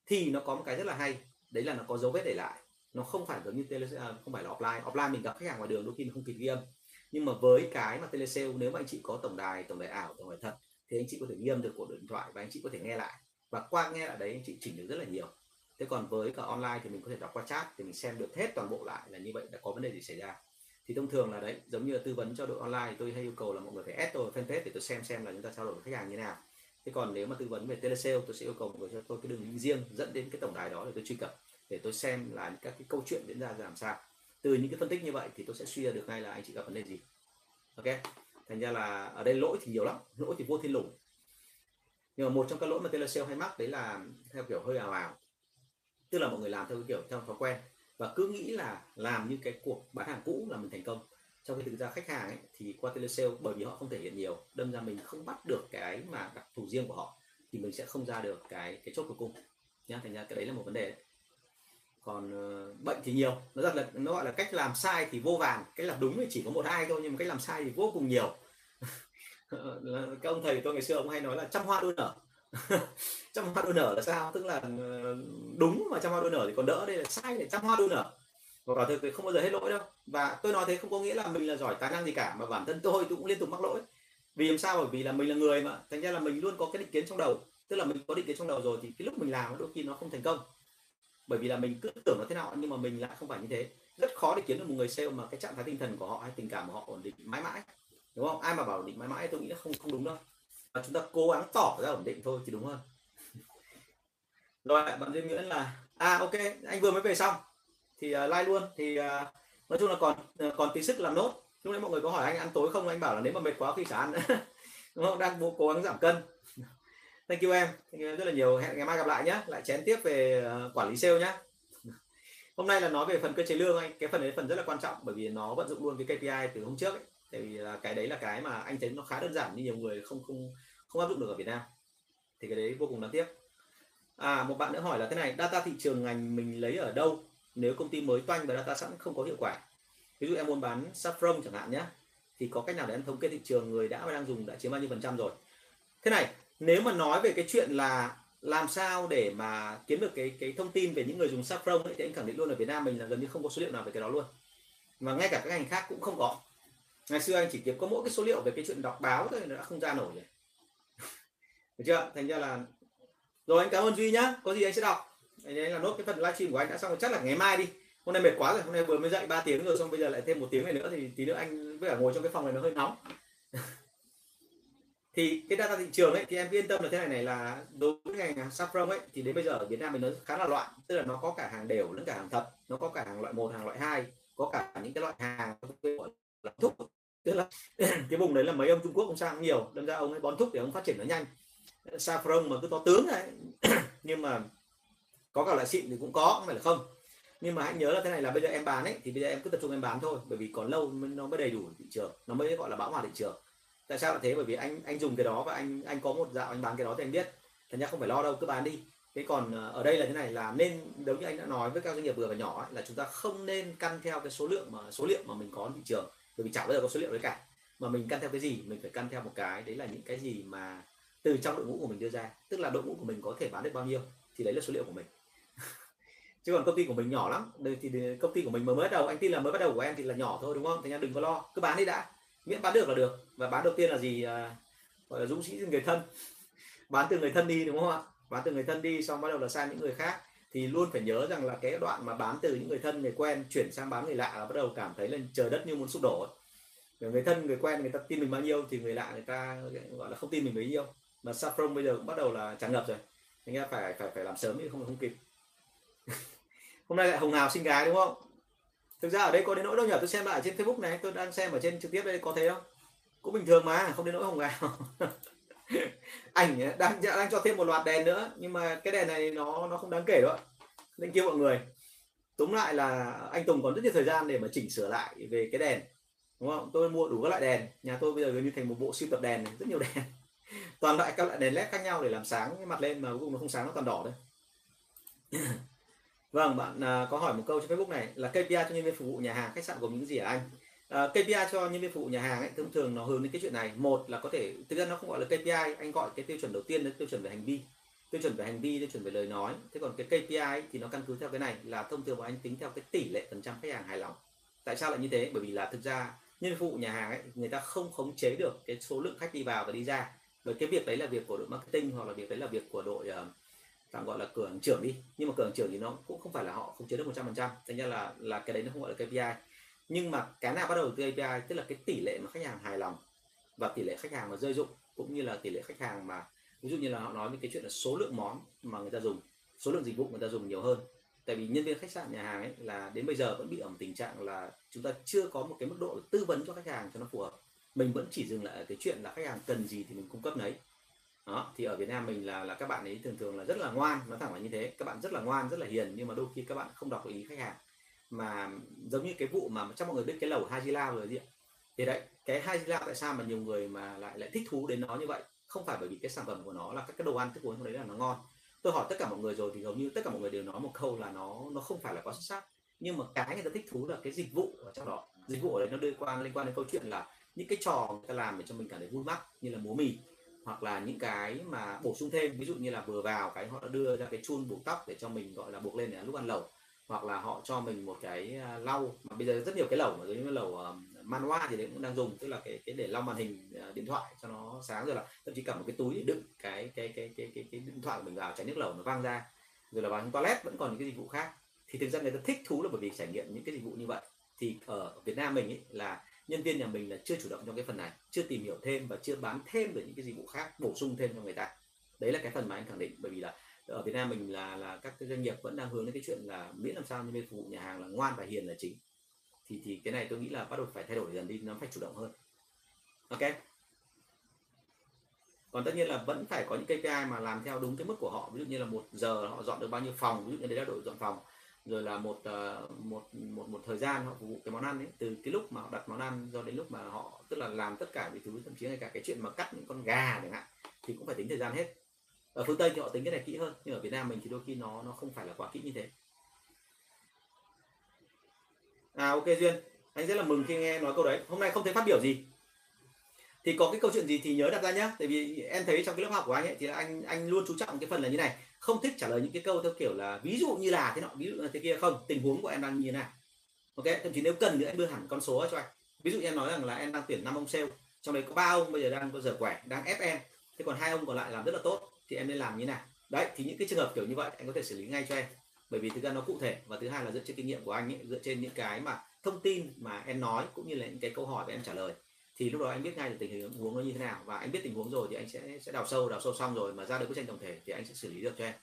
Thì nó có một cái rất là hay đấy là nó có dấu vết để lại nó không phải giống như tele à, không phải là offline. Offline mình gặp khách hàng ngoài đường đôi khi mình không kịp ghi âm. Nhưng mà với cái mà telesale nếu mà anh chị có tổng đài tổng đài ảo tổng đài thật thì anh chị có thể ghi âm được cuộc điện thoại và anh chị có thể nghe lại. Và qua nghe lại đấy anh chị chỉnh được rất là nhiều. Thế còn với cả online thì mình có thể đọc qua chat thì mình xem được hết toàn bộ lại là như vậy đã có vấn đề gì xảy ra. Thì thông thường là đấy giống như là tư vấn cho đội online tôi hay yêu cầu là mọi người phải add tôi fanpage để tôi xem xem là chúng ta trao đổi với khách hàng như thế nào. Thế còn nếu mà tư vấn về telesale tôi sẽ yêu cầu mọi người cho tôi cái đường link riêng dẫn đến cái tổng đài đó để tôi truy cập để tôi xem là các cái câu chuyện diễn ra làm sao. Từ những cái phân tích như vậy thì tôi sẽ suy ra được ngay là anh chị gặp vấn đề gì. Ok? Thành ra là ở đây lỗi thì nhiều lắm lỗi thì vô thiên lủng nhưng mà một trong các lỗi mà telesale hay mắc đấy là theo kiểu hơi ảo ảo tức là mọi người làm theo cái kiểu theo thói quen. Và cứ nghĩ là làm như cái cuộc bán hàng cũ là mình thành công. Trong khi thực ra khách hàng ấy, thì qua telesale bởi vì họ không thể hiện nhiều đâm ra mình không bắt được cái mà đặc thù riêng của họ thì mình sẽ không ra được cái cái chốt cuối cùng. Nhá thành ra cái đấy là một vấn đề. đấy còn uh, bệnh thì nhiều. Nó rất là nó gọi là cách làm sai thì vô vàn. Cách làm đúng thì chỉ có một hai thôi nhưng mà cách làm sai thì vô cùng nhiều. Các ông thầy tôi ngày xưa ông hay nói là trăm hoa đua nở. Trăm hoa đua nở là sao? Tức là ờ, đúng mà trăm hoa đua nở thì còn đỡ. Đây là sai để trăm hoa đua nở. Và quả thực thì không bao giờ hết lỗi đâu. Và tôi nói thế không có nghĩa là mình là giỏi tài năng gì cả mà bản thân tôi tôi cũng liên tục mắc lỗi. Vì làm sao? Bởi vì là mình là người mà. Thành ra là mình luôn có cái định kiến trong đầu. Tức là mình có định kiến trong đầu rồi thì cái lúc mình làm đôi khi nó không thành công bởi vì là mình cứ tưởng nó thế nào nhưng mà mình lại không phải như thế. Rất khó để kiếm được một người sale mà cái trạng thái tinh thần của họ hay tình cảm của họ ổn định mãi mãi đúng không? Ai mà bảo ổn định mãi mãi tôi nghĩ là không không đúng đâu. Và chúng ta cố gắng tỏ ra ổn định thôi thì đúng hơn. Rồi bạn Duy Nguyễn là à ok anh vừa mới về xong. Thì uh, like luôn. Thì uh, nói chung là còn uh, còn tí sức làm nốt. Lúc nãy mọi người có hỏi anh ăn tối không anh bảo là nếu mà mệt quá thì chả ăn đúng không? Đang cố gắng giảm cân thank you em. Thank you rất là nhiều. Hẹn ngày mai gặp lại nhé lại chén tiếp về ờ, quản lý sale nhé hôm nay là nói về phần cơ chế lương anh. Cái phần đấy phần rất là quan trọng bởi vì nó vận dụng luôn cái KPI từ hôm trước ấy. tại vì là cái đấy là cái mà anh thấy nó khá đơn giản nhưng nhiều người không không không áp dụng được ở Việt Nam. Thì cái đấy vô cùng đáng tiếc. À một bạn nữa hỏi là thế này, data thị trường ngành mình lấy ở đâu nếu công ty mới toanh và data sẵn không có hiệu quả? Ví dụ em muốn bán saffron chẳng hạn nhé thì có cách nào để em thống kê thị trường người đã và đang dùng đã chiếm bao nhiêu phần trăm rồi? Thế này nếu mà nói về cái chuyện là làm sao để mà kiếm được cái cái thông tin về những người dùng saffron ấy, thì anh khẳng định luôn ở Việt Nam mình là gần như không có số liệu nào về cái đó luôn. Mà ngay cả các ngành khác cũng không có. Ngày xưa anh chỉ kiếm có mỗi cái số liệu về cái chuyện đọc báo thôi nó đã không ra nổi rồi. Được chưa? Thành ra là rồi anh cảm ơn duy nhá. Có gì anh sẽ đọc. Anh ấy là nốt cái phần livestream của anh đã xong rồi. Chắc là ngày mai đi. Hôm nay mệt quá rồi. Hôm nay vừa mới dậy 3 tiếng rồi xong bây giờ lại thêm một tiếng này nữa thì tí nữa anh với cả ngồi trong cái phòng này nó hơi nóng thì cái data thị trường ấy, thì em yên tâm là thế này này là đối với ngành saffron ấy, thì đến bây giờ ở Việt Nam mình nó khá là loạn. Tức là nó có cả hàng đều lẫn cả hàng thật, nó có cả hàng loại một, hàng loại hai, có cả những cái loại hàng là thuốc tức là cái vùng đấy là mấy ông Trung Quốc, ông sang nhiều, đâm ra ông ấy bón thuốc để ông phát triển nó nhanh. Saffron mà cứ to tướng này, nhưng mà có cả loại xịn thì cũng có, không phải là không. Nhưng mà hãy nhớ là thế này là bây giờ em bán ấy, thì bây giờ em cứ tập trung em bán thôi, bởi vì còn lâu nó mới đầy đủ thị trường, nó mới gọi là bão hòa thị trường tại sao lại thế? Bởi vì anh anh dùng cái đó và anh anh có một dạo anh bán cái đó thì anh biết. Thành ra không phải lo đâu cứ bán đi. Thế còn ờ, ở đây là thế này là nên giống như anh đã nói với các doanh nghiệp vừa và nhỏ ấy, là chúng ta không nên căn theo cái số lượng mà số liệu mà mình có thị trường. Bởi vì chẳng bao giờ có số liệu đấy cả. Mà mình căn theo cái gì? Mình phải căn theo một cái đấy là những cái gì mà từ trong đội ngũ của mình đưa ra. Tức là đội ngũ của mình có thể bán được bao nhiêu thì đấy là số liệu của mình. Chứ còn công ty của mình nhỏ lắm. Đây thì công ty của mình mới bắt đầu. Anh tin là mới bắt đầu của em thì là nhỏ thôi đúng không? Thành ra đừng có lo. Cứ bán đi đã miễn bán được là được. Và bán đầu tiên là gì? À, gọi là dũng sĩ người thân. Bán từ người thân đi đúng không ạ? Bán từ người thân đi xong bắt đầu là sang những người khác. Thì luôn phải nhớ rằng là cái đoạn mà bán từ những người thân người quen chuyển sang bán người lạ là bắt đầu cảm thấy là trời đất như muốn sụp đổ người thân người quen người ta tin mình bao nhiêu thì người lạ người ta gọi là không tin mình bấy nhiêu. Mà saffron bây giờ cũng bắt đầu là tràn ngập rồi. Anh em phải phải phải làm sớm chứ không không kịp. Hôm nay lại hồng hào sinh gái đúng không? Thực ra ở đây có đến nỗi đâu nhỉ tôi xem lại trên facebook này tôi đang xem ở trên trực tiếp đây có thấy không? Cũng bình thường mà không đến nỗi hồng hào ảnh đang dạ, đang cho thêm một loạt đèn nữa nhưng mà cái đèn này nó nó không đáng kể đâu nên kêu mọi người. Túm lại là anh Tùng còn rất nhiều thời gian để mà chỉnh sửa lại về cái đèn đúng không? Tôi mua đủ các loại đèn. Nhà tôi bây giờ gần như thành một bộ sưu tập đèn này, rất nhiều đèn. Toàn loại các loại đèn led khác nhau để làm sáng cái mặt lên mà cuối cùng nó không sáng nó toàn đỏ đấy vâng bạn à, có hỏi một câu trên facebook này là KPI cho nhân viên phục vụ nhà hàng khách sạn gồm những gì hả anh? À, KPI cho nhân viên phục vụ nhà hàng ấy thông thường nó hướng đến cái chuyện này. Một là có thể thực ra nó không gọi là KPI anh gọi cái tiêu chuẩn đầu tiên là tiêu chuẩn về hành vi. Tiêu chuẩn về hành vi tiêu chuẩn về lời nói. Thế còn cái KPI ấy, thì nó căn cứ theo cái này là thông thường bọn anh tính theo cái tỷ lệ phần trăm khách hàng hài lòng. Tại sao lại như thế? Bởi vì là thực ra nhân viên phục vụ nhà hàng ấy người ta không khống chế được cái số lượng khách đi vào và đi ra. Bởi cái việc đấy là việc của đội marketing hoặc là việc đấy là việc của đội uh, tạm gọi là cửa trưởng đi. Nhưng mà cửa trưởng thì nó cũng không phải là họ không chế được một trăm phần trăm. Thành ra là là cái đấy nó không gọi là KPI nhưng mà cái nào bắt đầu từ KPI tức là cái tỷ lệ mà khách hàng hài lòng và tỷ lệ khách hàng mà rơi dụng, cũng như là tỷ lệ khách hàng mà, ví dụ như là họ nói về cái chuyện là số lượng món mà người ta dùng, số lượng dịch vụ người ta dùng nhiều hơn. Tại vì nhân viên khách sạn, nhà hàng ấy là đến bây giờ vẫn bị ở một tình trạng là chúng ta chưa có một cái mức độ tư vấn cho khách hàng cho nó phù hợp. Mình vẫn chỉ dừng lại ở cái chuyện là khách hàng cần gì thì mình cung cấp đấy đó, thì ở Việt Nam mình là là các bạn ấy thường thường là rất là ngoan nó thẳng là như thế. Các bạn rất là ngoan, rất là hiền, nhưng mà đôi khi các bạn không đọc ý khách hàng. Mà giống như cái vụ mà chắc mọi người biết cái lẩu Hajila rồi gì ạ? Thì đấy, cái Hajila tại sao mà nhiều người mà lại lại thích thú đến nó như vậy? Không phải bởi vì cái sản phẩm của nó là các cái đồ ăn thức uống trong đấy là nó ngon. Tôi hỏi tất cả mọi người rồi thì hầu như tất cả mọi người đều nói một câu là nó nó không phải là quá xuất sắc. Nhưng mà cái người ta thích thú là cái dịch vụ ở trong đó. Dịch vụ ở đấy nó liên quan liên quan đến câu chuyện là những cái trò người ta làm để cho mình cảm thấy vui mắt, như là múa mì hoặc là những cái mà bổ sung thêm ví dụ như là vừa vào cái họ đã đưa ra cái chun buộc tóc để cho mình gọi là buộc lên để lúc ăn lẩu hoặc là họ cho mình một cái à, lau mà bây giờ rất nhiều cái lẩu mà giống như lẩu uh, thì đấy cũng đang dùng tức là cái cái để lau màn hình à, điện thoại cho nó sáng rồi là thậm chí cả một cái túi để đựng cái cái cái cái cái, cái điện thoại của mình vào chảy nước lẩu nó văng ra rồi là vào trong toilet vẫn còn những cái dịch vụ khác. Thì thực ra người ta thích thú là bởi vì trải nghiệm những cái dịch vụ như vậy. Thì ở Việt Nam mình ấy là nhân viên nhà mình là chưa chủ động trong cái phần này, chưa tìm hiểu thêm và chưa bán thêm được những cái dịch vụ khác, bổ sung thêm cho người ta. Đấy là cái phần mà anh khẳng định, bởi vì là ở Việt Nam mình là là các cái doanh nghiệp vẫn đang hướng đến cái chuyện là miễn làm sao nhân viên phục vụ nhà hàng là ngoan và hiền là chính. Thì thì cái này tôi nghĩ là bắt đầu phải thay đổi dần đi, nó phải chủ động hơn. Ok? Còn tất nhiên là vẫn phải có những KPI mà làm theo đúng cái mức của họ. Ví dụ như là một giờ họ dọn được bao nhiêu phòng, ví dụ như đấy là đội dọn phòng rồi là một ờ, một một một thời gian họ phục vụ cái món ăn ấy, từ cái lúc mà họ đặt món ăn do đến lúc mà họ, tức là làm tất cả mọi thứ, thậm chí ngay cả cái chuyện mà cắt những con gà chẳng hạn, thì cũng phải tính thời gian hết. Ở phương tây thì họ tính cái này kỹ hơn, nhưng ở việt nam mình thì đôi khi nó nó không phải là quá kỹ như thế. À ok duyên, anh rất là mừng khi nghe nói câu đấy. Hôm nay không thấy phát biểu gì. Thì có cái câu chuyện gì thì nhớ đặt ra nhá. Tại vì em thấy trong cái lớp học của anh ấy thì anh anh luôn chú trọng cái phần là như này không thích trả lời những cái câu theo kiểu là ví dụ như là thế nọ ví dụ là thế kia không tình huống của em đang như thế nào. Ok thậm chí nếu cần nữa em đưa hẳn con số cho anh. Ví dụ em nói rằng là em đang tuyển năm ông sale trong đấy có ba ông bây giờ đang có giờ quẻ đang ép em. Thế còn hai ông còn lại làm rất là tốt thì em nên làm như thế nào? Đấy thì những cái trường hợp kiểu như vậy anh có thể xử lý ngay cho em. Bởi vì thực ra nó cụ thể và thứ hai là dựa trên kinh nghiệm của anh ấy, dựa trên những cái mà thông tin mà em nói cũng như là những cái câu hỏi mà em trả lời thì lúc đó anh biết ngay là tình huống nó như thế nào. Và anh biết tình huống rồi thì anh sẽ sẽ đào sâu đào sâu xong rồi mà ra được bức tranh tổng thể thì anh sẽ xử lý được cho em.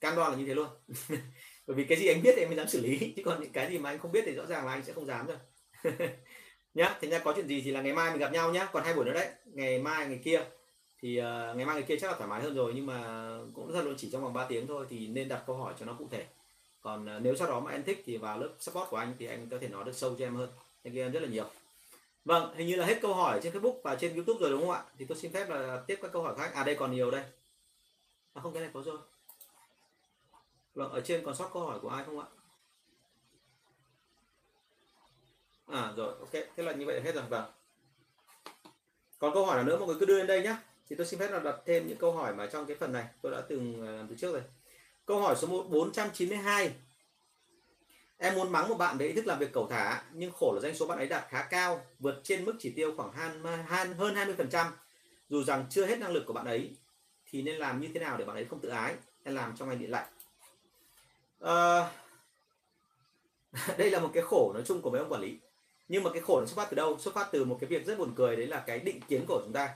Cam đoan là như thế luôn. Bởi vì cái gì anh biết thì em mới dám xử lý. Chứ còn những cái gì mà anh không biết thì rõ ràng là anh sẽ không dám rồi. Nhá thế ra có chuyện gì thì là ngày mai mình gặp nhau nhá. Còn hai buổi nữa đấy. Ngày mai ngày kia. Thì uh, ngày mai ngày kia chắc là thoải mái hơn rồi. Nhưng mà cũng rất luôn chỉ trong vòng 3 tiếng thôi thì nên đặt câu hỏi cho nó cụ thể. Còn uh, nếu sau đó mà em thích thì vào lớp support của anh thì anh có thể nói được sâu cho em hơn. Anh you em rất là nhiều vâng hình như là hết câu hỏi trên facebook và trên youtube rồi đúng không ạ? Thì tôi xin phép là tiếp các câu hỏi khác. À đây còn nhiều đây. À không, cái này có rồi. Vâng ở trên còn sót câu hỏi của ai không ạ? À rồi, ok, thế là như vậy là hết rồi. Vâng. Còn câu hỏi nào nữa mọi người cứ đưa lên đây nhé thì tôi xin phép là đặt thêm những câu hỏi mà trong cái phần này tôi đã từng à, làm từ trước rồi. Câu hỏi số 492 em muốn mắng một bạn về ý thức làm việc cầu thả nhưng khổ là doanh số bạn ấy đạt khá cao vượt trên mức chỉ tiêu khoảng han, hơn 20 phần trăm. Dù rằng chưa hết năng lực của bạn ấy thì nên làm như thế nào để bạn ấy không tự ái? Em làm trong ngành điện lạnh ờ, à, đây là một cái khổ nói chung của mấy ông quản lý. Nhưng mà cái khổ nó xuất phát từ đâu? Xuất phát từ một cái việc rất buồn cười đấy là cái định kiến của chúng ta.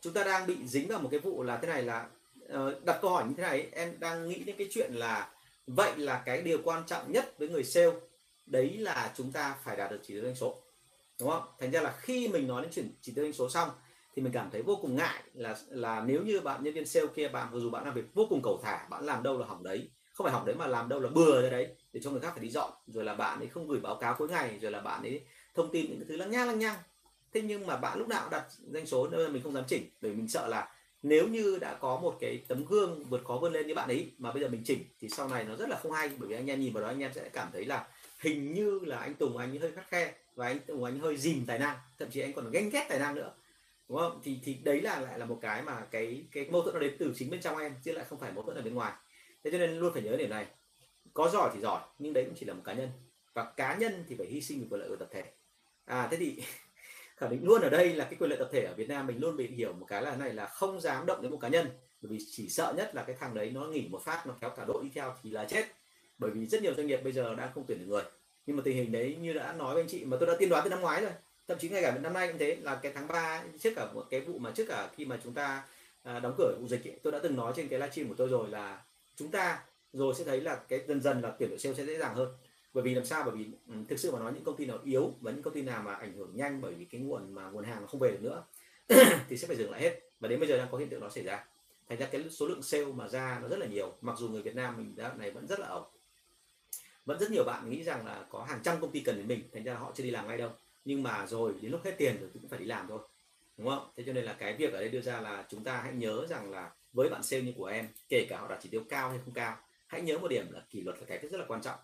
Chúng ta đang bị dính vào một cái vụ là thế này là ờ, đặt câu hỏi như thế này em đang nghĩ đến cái chuyện là vậy là cái điều quan trọng nhất với người sale, đấy là chúng ta phải đạt được chỉ tiêu doanh số, đúng không? Thành ra là khi mình nói đến chuyển chỉ tiêu doanh số xong thì mình cảm thấy vô cùng ngại là là nếu như bạn, nhân viên sale kia, bạn dù bạn làm việc vô cùng cầu thả, bạn làm đâu là hỏng đấy. Không phải hỏng đấy mà làm đâu là bừa ra đấy, để cho người khác phải đi dọn, rồi là bạn ấy không gửi báo cáo cuối ngày, rồi là bạn ấy thông tin những thứ lăng nhăng lăng nhăng. Thế nhưng mà bạn lúc nào đặt doanh số nên mình không dám chỉnh, bởi mình sợ là nếu như đã có một cái tấm gương vượt khó vươn lên như bạn ấy mà bây giờ mình chỉnh thì sau này nó rất là không hay, bởi vì anh em nhìn vào đó anh em sẽ cảm thấy là hình như là anh Tùng anh hơi khắt khe và anh Tùng anh hơi dìm tài năng, thậm chí anh còn ganh ghét tài năng nữa. Đúng không? Thì thì đấy là, lại là một cái mà cái cái mâu thuẫn nó đến từ chính bên trong em, chứ lại không phải mâu thuẫn ở bên ngoài. Thế cho nên luôn phải nhớ điểm này, có giỏi thì giỏi, nhưng đấy cũng chỉ là một cá nhân. Và cá nhân thì phải hy sinh vì quyền lợi của tập thể. À thế thì khẳng định luôn ở đây là cái quyền lợi tập thể ở Việt Nam mình luôn bị hiểu một cái là này là không dám động đến một cá nhân. Bởi vì chỉ sợ nhất là cái thằng đấy nó nghỉ một phát nó kéo cả đội đi theo thì là chết. Bởi vì rất nhiều doanh nghiệp bây giờ đang không tuyển được người. Nhưng mà tình hình đấy như đã nói với anh chị mà tôi đã tiên đoán từ năm ngoái rồi. Thậm chí ngay cả năm nay cũng thế là cái tháng 3 trước cả một cái vụ mà trước cả khi mà chúng ta à, đóng cửa vụ dịch ấy, tôi đã từng nói trên cái livestream của tôi rồi là chúng ta rồi sẽ thấy là cái dần dần là tuyển đội sale sẽ dễ dàng hơn bởi vì làm sao? Bởi vì ừ, thực sự mà nói những công ty nào yếu và những công ty nào mà ảnh hưởng nhanh bởi vì cái nguồn mà nguồn hàng nó không về được nữa, thì sẽ phải dừng lại hết. Và đến bây giờ đang có hiện tượng đó xảy ra. Thành ra cái số lượng sale mà ra nó rất là nhiều. Mặc dù người Việt Nam mình đã, này vẫn rất là ẩu. Vẫn rất nhiều bạn nghĩ rằng là có hàng trăm công ty cần đến mình, thành ra họ chưa đi làm ngay đâu. Nhưng mà rồi, đến lúc hết tiền rồi cũng phải đi làm thôi. Đúng không? Thế cho nên là cái việc ở đây đưa ra là chúng ta hãy nhớ rằng là với bạn sale như của em, kể cả họ đạt chỉ tiêu cao hay không cao, hãy nhớ một điểm là kỷ luật là cái rất là quan trọng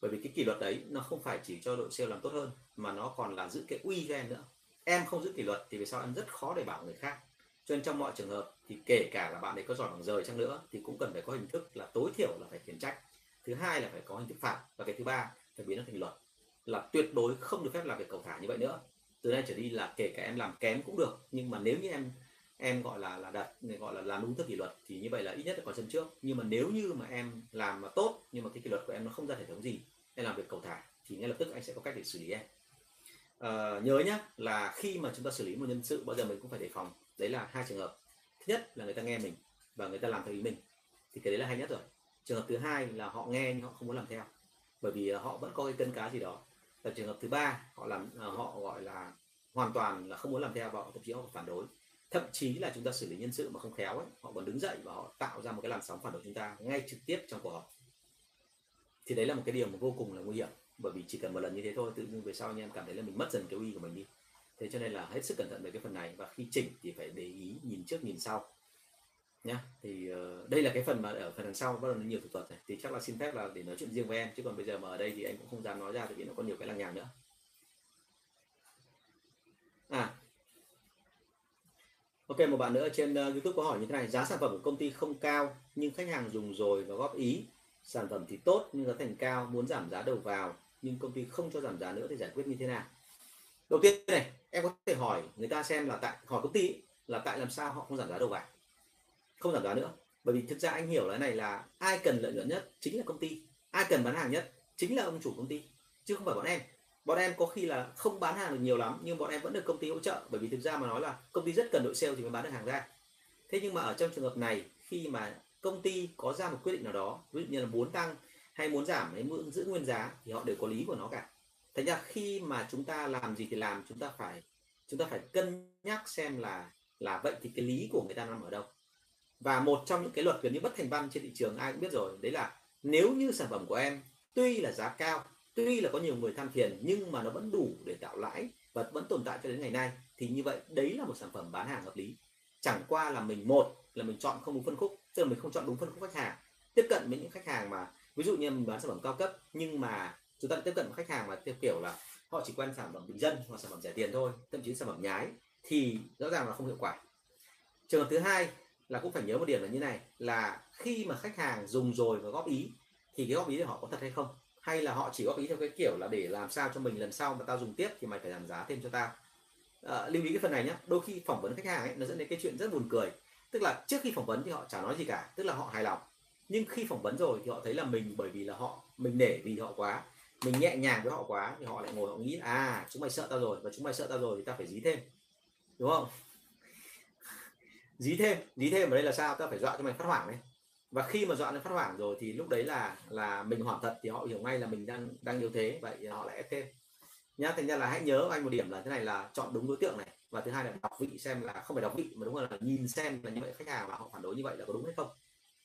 bởi vì cái kỷ luật đấy, nó không phải chỉ cho đội sale làm tốt hơn, mà nó còn là giữ cái uy cho em nữa. Em không giữ kỷ luật thì về sau em rất khó để bảo người khác. Cho nên trong mọi trường hợp, thì kể cả là bạn ấy có giỏi bằng rời chăng nữa, thì cũng cần phải có hình thức là tối thiểu là phải khiển trách. Thứ hai là phải có hình thức phạt. Và cái thứ ba, phải biến nó thành luật. Là tuyệt đối không được phép làm việc cầu thả như vậy nữa. Từ nay trở đi là kể cả em làm kém cũng được, nhưng mà nếu như em em gọi là là đặt gọi là làm đúng theo kỷ luật thì như vậy là ít nhất là còn chân trước. Nhưng mà nếu như mà em làm mà tốt nhưng mà cái kỷ luật của em nó không ra hệ thống gì em làm việc cầu thả thì ngay lập tức anh sẽ có cách để xử lý em. À, nhớ nhá là khi mà chúng ta xử lý một nhân sự bao giờ mình cũng phải đề phòng. Đấy là hai trường hợp. Thứ nhất là người ta nghe mình và người ta làm theo ý mình. Thì cái đấy là hay nhất rồi. Trường hợp thứ hai là họ nghe nhưng họ không muốn làm theo bởi vì ờ, họ vẫn có cái cân cá gì đó. Và trường hợp thứ ba họ làm ờ, họ gọi là hoàn toàn là không muốn làm theo và thậm chí họ phản đối thậm chí là chúng ta xử lý nhân sự mà không khéo ấy họ còn đứng dậy và họ tạo ra một cái làn sóng phản đối chúng ta ngay trực tiếp trong cuộc họp. Thì đấy là một cái điều mà vô cùng là nguy hiểm bởi vì chỉ cần một lần như thế thôi tự nhiên về sau anh em cảm thấy là mình mất dần cái uy của mình đi. Thế cho nên là hết sức cẩn thận về cái phần này và khi chỉnh thì phải để ý nhìn trước nhìn sau nhá. Thì uh, đây là cái phần mà ở phần đằng sau bắt đầu nó nhiều thủ thuật này. Thì chắc là xin phép là để nói chuyện riêng với em chứ còn bây giờ mà ở đây thì anh cũng không dám nói ra vì nó có nhiều cái lằng nhằng nữa à Ok một bạn nữa trên uh, YouTube có hỏi như thế này. Giá sản phẩm của công ty không cao nhưng khách hàng dùng rồi và góp ý. Sản phẩm thì tốt nhưng giá thành cao muốn giảm giá đầu vào nhưng công ty không cho giảm giá nữa thì giải quyết như thế nào? Đầu tiên này em có thể hỏi người ta xem là tại hỏi công ty là tại làm sao họ không giảm giá đầu vào. Không giảm giá nữa. Bởi vì thực ra anh hiểu cái này là ai cần lợi nhuận nhất chính là công ty ai cần bán hàng nhất chính là ông chủ công ty chứ không phải bọn em bọn em có khi là không bán hàng được nhiều lắm, nhưng bọn em vẫn được công ty hỗ trợ. Bởi vì thực ra mà nói là công ty rất cần đội sale thì mới bán được hàng ra. Thế nhưng mà ở trong trường hợp này, khi mà công ty có ra một quyết định nào đó, ví dụ như là muốn tăng hay muốn giảm hay muốn giữ nguyên giá, thì họ đều có lý của nó cả. Thành ra khi mà chúng ta làm gì thì làm, chúng ta phải, chúng ta phải cân nhắc xem là là vậy thì cái lý của người ta nằm ở đâu. Và một trong những cái luật gần như bất thành văn trên thị trường, ai cũng biết rồi, đấy là nếu như sản phẩm của em tuy là giá cao tuy là có nhiều người tham thiền, nhưng mà nó vẫn đủ để tạo lãi và vẫn tồn tại cho đến ngày nay. Thì như vậy, đấy là một sản phẩm bán hàng hợp lý. Chẳng qua là mình, một là mình chọn không đúng phân khúc, tức là mình không chọn đúng phân khúc khách hàng. Tiếp cận với những khách hàng mà, ví dụ như mình bán sản phẩm cao cấp, nhưng mà chúng ta tiếp cận với khách hàng mà theo kiểu là họ chỉ quen sản phẩm bình dân hoặc sản phẩm rẻ tiền thôi, thậm chí sản phẩm nhái, thì rõ ràng là không hiệu quả. Trường hợp thứ hai là cũng phải nhớ một điểm là như này, là khi mà khách hàng dùng rồi và góp ý, thì cái góp ý của họ có thật hay không? Hay là họ chỉ góp ý theo cái kiểu là để làm sao cho mình lần sau mà tao dùng tiếp thì mày phải giảm giá thêm cho tao? À, lưu ý cái phần này nhé đôi khi phỏng vấn khách hàng ấy nó dẫn đến cái chuyện rất buồn cười. Tức là trước khi phỏng vấn thì họ chả nói gì cả tức là họ hài lòng. Nhưng khi phỏng vấn rồi thì họ thấy là mình bởi vì là họ mình nể vì họ quá mình nhẹ nhàng với họ quá thì họ lại ngồi họ nghĩ à chúng mày sợ tao rồi và chúng mày sợ tao rồi thì tao phải dí thêm. Đúng không? Dí thêm dí thêm ở đây là sao? Tao phải dọa cho mày phát hoảng đấy và khi mà dọn lên phát hoảng rồi thì lúc đấy là là mình hoảng thật thì họ hiểu ngay là mình đang đang yếu thế, vậy họ lại ép thêm. Nhá, thành ra là hãy nhớ anh một điểm là thế này là chọn đúng đối tượng này. Và thứ hai là đọc vị xem là, không phải đọc vị mà đúng là nhìn xem là như vậy khách hàng và họ phản đối như vậy là có đúng hay không.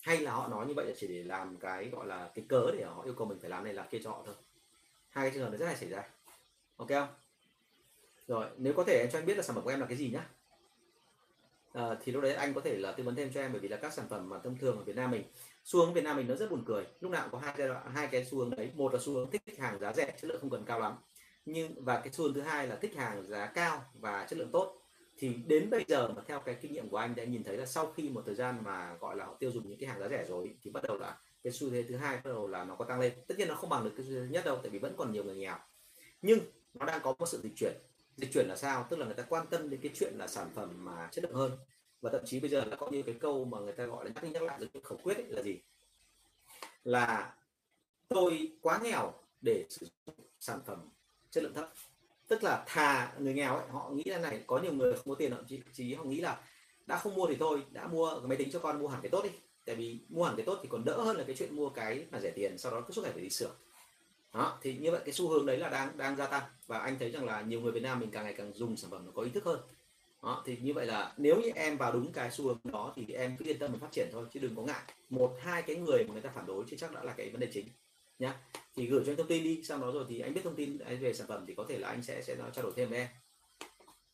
Hay là họ nói như vậy là chỉ để làm cái gọi là cái cớ để họ yêu cầu mình phải làm này là kia cho họ thôi. Hai cái trường hợp nó rất hay xảy ra. Ok không? Rồi, nếu có thể em cho anh biết là sản phẩm của em là cái gì nhá. Ờ, thì lúc đấy anh có thể là tư vấn thêm cho em, bởi vì là các sản phẩm mà thông thường ở Việt Nam mình, xu hướng Việt Nam mình nó rất buồn cười. Lúc nào cũng có hai cái hai cái xu hướng đấy. Một là xu hướng thích hàng giá rẻ, chất lượng không cần cao lắm. Nhưng, và cái xu hướng thứ hai là thích hàng giá cao và chất lượng tốt. Thì đến bây giờ mà theo cái kinh nghiệm của anh đã nhìn thấy là sau khi một thời gian mà, gọi là, họ tiêu dùng những cái hàng giá rẻ rồi thì bắt đầu là cái xu thế thứ hai bắt đầu là nó có tăng lên. Tất nhiên nó không bằng được cái thứ nhất đâu, tại vì vẫn còn nhiều người nghèo. Nhưng nó đang có một sự dịch chuyển dịch chuyển là sao? Tức là người ta quan tâm đến cái chuyện là sản phẩm mà chất lượng hơn. Và thậm chí bây giờ là có như cái câu mà người ta gọi là nhắc đi nhắc lại cái khẩu quyết ấy là gì? Là tôi quá nghèo để sử dụng sản phẩm chất lượng thấp. Tức là thà người nghèo ấy họ nghĩ là này có nhiều người không có tiền họ chỉ, chỉ họ nghĩ là đã không mua thì thôi đã mua cái máy tính cho con mua hẳn cái tốt đi. Tại vì mua hẳn cái tốt thì còn đỡ hơn là cái chuyện mua cái mà rẻ tiền sau đó cứ suốt ngày phải đi sửa đó, thì như vậy cái xu hướng đấy là đang đang gia tăng. Và anh thấy rằng là nhiều người Việt Nam mình càng ngày càng dùng sản phẩm nó có ý thức hơn. Đó, thì như vậy là nếu như em vào đúng cái xu hướng đó thì em cứ yên tâm mà phát triển thôi, chứ đừng có ngại. Một, hai cái người mà người ta phản đối chứ chắc đã là cái vấn đề chính, nhá. Thì gửi cho anh thông tin đi, sau đó rồi thì anh biết thông tin về sản phẩm thì có thể là anh sẽ sẽ nói, trao đổi thêm với em.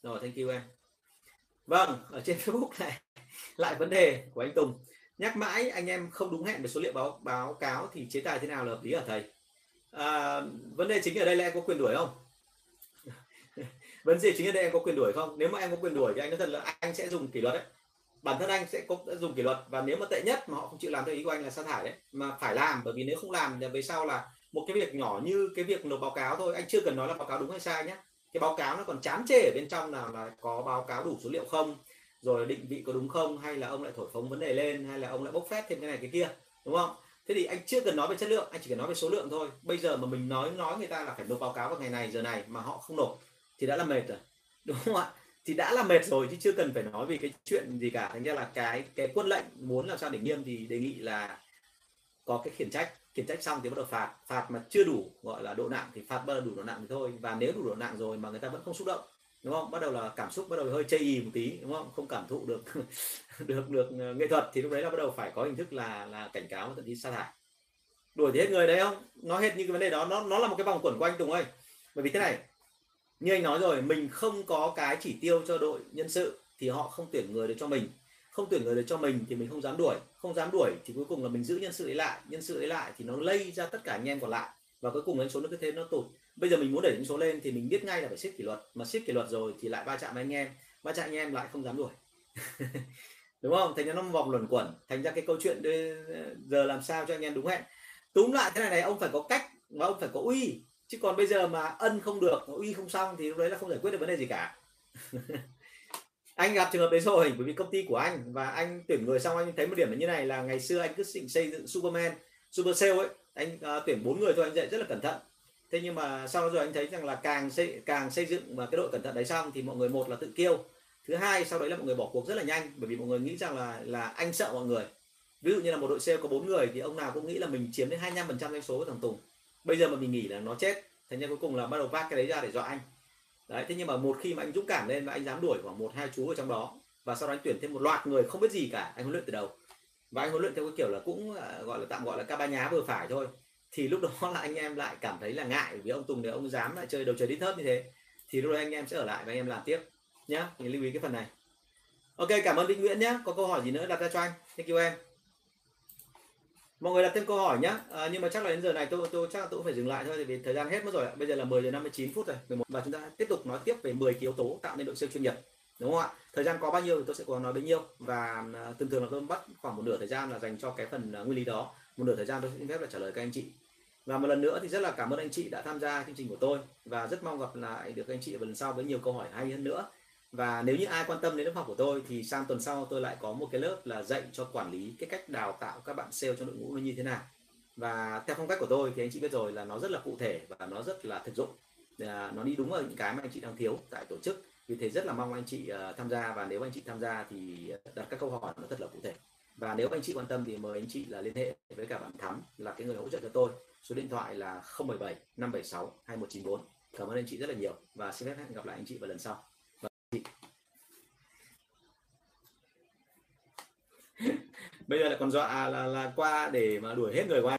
Rồi, thank you em. Vâng ở trên Facebook này, lại vấn đề của anh Tùng. Nhắc mãi anh em không đúng hẹn về số liệu báo báo cáo thì chế tài thế nào là hợp lý ở thầy? À, vấn đề chính ở đây là em có quyền đuổi không? Vấn đề chính ở đây em có quyền đuổi không? Nếu mà em có quyền đuổi thì anh nói thật là anh sẽ dùng kỷ luật đấy. Bản thân anh sẽ có dùng kỷ luật và nếu mà tệ nhất mà họ không chịu làm theo ý của anh là sa thải đấy mà phải làm bởi vì nếu không làm thì về sau là một cái việc nhỏ như cái việc nộp báo cáo thôi anh chưa cần nói là báo cáo đúng hay sai nhé cái báo cáo nó còn chán chê ở bên trong là là có báo cáo đủ số liệu không rồi định vị có đúng không hay là ông lại thổi phồng vấn đề lên hay là ông lại bốc phét thêm cái này cái kia đúng không? Thế thì anh chưa cần nói về chất lượng, anh chỉ cần nói về số lượng thôi. Bây giờ mà mình nói nói người ta là phải nộp báo cáo vào ngày này, giờ này mà họ không nộp thì đã là mệt rồi. Đúng không ạ? Thì đã là mệt rồi chứ chưa cần phải nói về cái chuyện gì cả. Thành ra là cái cái quân lệnh muốn làm sao để nghiêm thì đề nghị là có cái khiển trách. Khiển trách xong thì bắt đầu phạt. Phạt mà chưa đủ, gọi là độ nặng thì phạt, bắt đầu đủ độ nặng thì thôi. Và nếu đủ độ nặng rồi mà người ta vẫn không xúc động đúng không? Bắt đầu là cảm xúc bắt đầu hơi chây ý một tí, đúng không? Không cảm thụ được được được ờ, nghệ thuật thì lúc đấy là bắt đầu phải có hình thức là là cảnh cáo, thậm chí sa thải. Đuổi thì hết người đấy không? Nói hết những cái vấn đề đó, nó nó là một cái vòng quẩn quanh tùng ơi. Bởi vì thế này, như anh nói rồi, mình không có cái chỉ tiêu cho đội nhân sự thì họ không tuyển người được cho mình. Không tuyển người được cho mình thì mình không dám đuổi. Không dám đuổi thì cuối cùng là mình giữ nhân sự ấy lại. Nhân sự ấy lại thì nó lây ra tất cả anh em còn lại và cuối cùng đánh số nó cứ thế nó tụt bây giờ mình muốn đẩy những số lên thì mình biết ngay là phải siết kỷ luật. Mà siết kỷ luật rồi thì lại va chạm với anh em. Va chạm anh em lại không dám đuổi. Đúng không? Thành ra nó vòng luẩn quẩn. Thành ra cái câu chuyện giờ làm sao cho anh em đúng hẹn. Túm lại thế này này ông phải có cách và ông phải có uy. Chứ còn bây giờ mà ân không được uy không xong thì lúc đấy là không giải quyết được vấn đề gì cả. Anh gặp trường hợp đấy rồi bởi vì công ty của anh và anh tuyển người xong anh thấy một điểm là như này là ngày xưa anh cứ định xây dựng superman super sale ấy anh uh, tuyển bốn người thôi anh dạy rất là cẩn thận thế nhưng mà sau đó rồi anh thấy rằng là càng xây càng xây dựng mà cái đội cẩn thận đấy xong thì mọi người một là tự kiêu. Thứ hai, sau đấy là mọi người bỏ cuộc rất là nhanh, bởi vì mọi người nghĩ rằng là là anh sợ mọi người. Ví dụ như là một đội sale có bốn người thì ông nào cũng nghĩ là mình chiếm đến 25% doanh số của thằng Tùng. Bây giờ mà mình nghỉ là nó chết. Thế ra cuối cùng là bắt đầu vác cái đấy ra để dọa anh. Đấy, thế nhưng mà một khi mà anh dũng cảm lên và anh dám đuổi khoảng một, hai chú ở trong đó và sau đó anh tuyển thêm một loạt người không biết gì cả, anh huấn luyện từ đầu. Và anh huấn luyện theo cái kiểu là cũng à, gọi là tạm gọi là ca ba nhá vừa phải thôi thì lúc đó là anh em lại cảm thấy là ngại vì ông Tùng để ông dám lại chơi đầu trời đi thớt như thế. Thì lúc đó anh em sẽ ở lại và anh em làm tiếp nhá. Mình lưu ý cái phần này. Ok cảm ơn Vĩnh Nguyễn nhé có câu hỏi gì nữa đặt ra cho anh. Thank you em. Mọi người đặt thêm câu hỏi nhé à, nhưng mà chắc là đến giờ này tôi tôi chắc là tôi cũng phải dừng lại thôi vì thời gian hết mất rồi bây giờ là 10 giờ 59 phút rồi 11 và chúng ta tiếp tục nói tiếp về 10 cái yếu tố tạo nên đội siêu chuyên nghiệp đúng không ạ? Thời gian có bao nhiêu thì tôi sẽ có nói bấy nhiêu. Và à, thường thường là tôi bắt khoảng một nửa thời gian là dành cho cái phần à, nguyên lý đó một nửa thời gian tôi xin phép là trả lời các anh chị. Và một lần nữa thì rất là cảm ơn anh chị đã tham gia chương trình của tôi và rất mong gặp lại được anh chị vào lần sau với nhiều câu hỏi hay hơn nữa. Và nếu như ai quan tâm đến lớp học của tôi thì sang tuần sau tôi lại có một cái lớp là dạy cho quản lý cái cách đào tạo các bạn sale trong đội ngũ nó như thế nào. Và theo phong cách của tôi thì anh chị biết rồi là nó rất là cụ thể và nó rất là thực dụng. À, nó đi đúng ở những cái mà anh chị đang thiếu tại tổ chức. Vì thế rất là mong anh chị uh, tham gia và nếu anh chị tham gia thì đặt các câu hỏi nó thật là cụ thể và nếu anh chị quan tâm thì mời anh chị là liên hệ với cả bạn Thắm là cái người hỗ trợ cho tôi. Số điện thoại là 017 576 2194 cảm ơn anh chị rất là nhiều và xin phép hẹn gặp lại anh chị vào lần sau. Vâng, và chị. bây giờ lại còn dọa là, là qua để mà đuổi hết người qua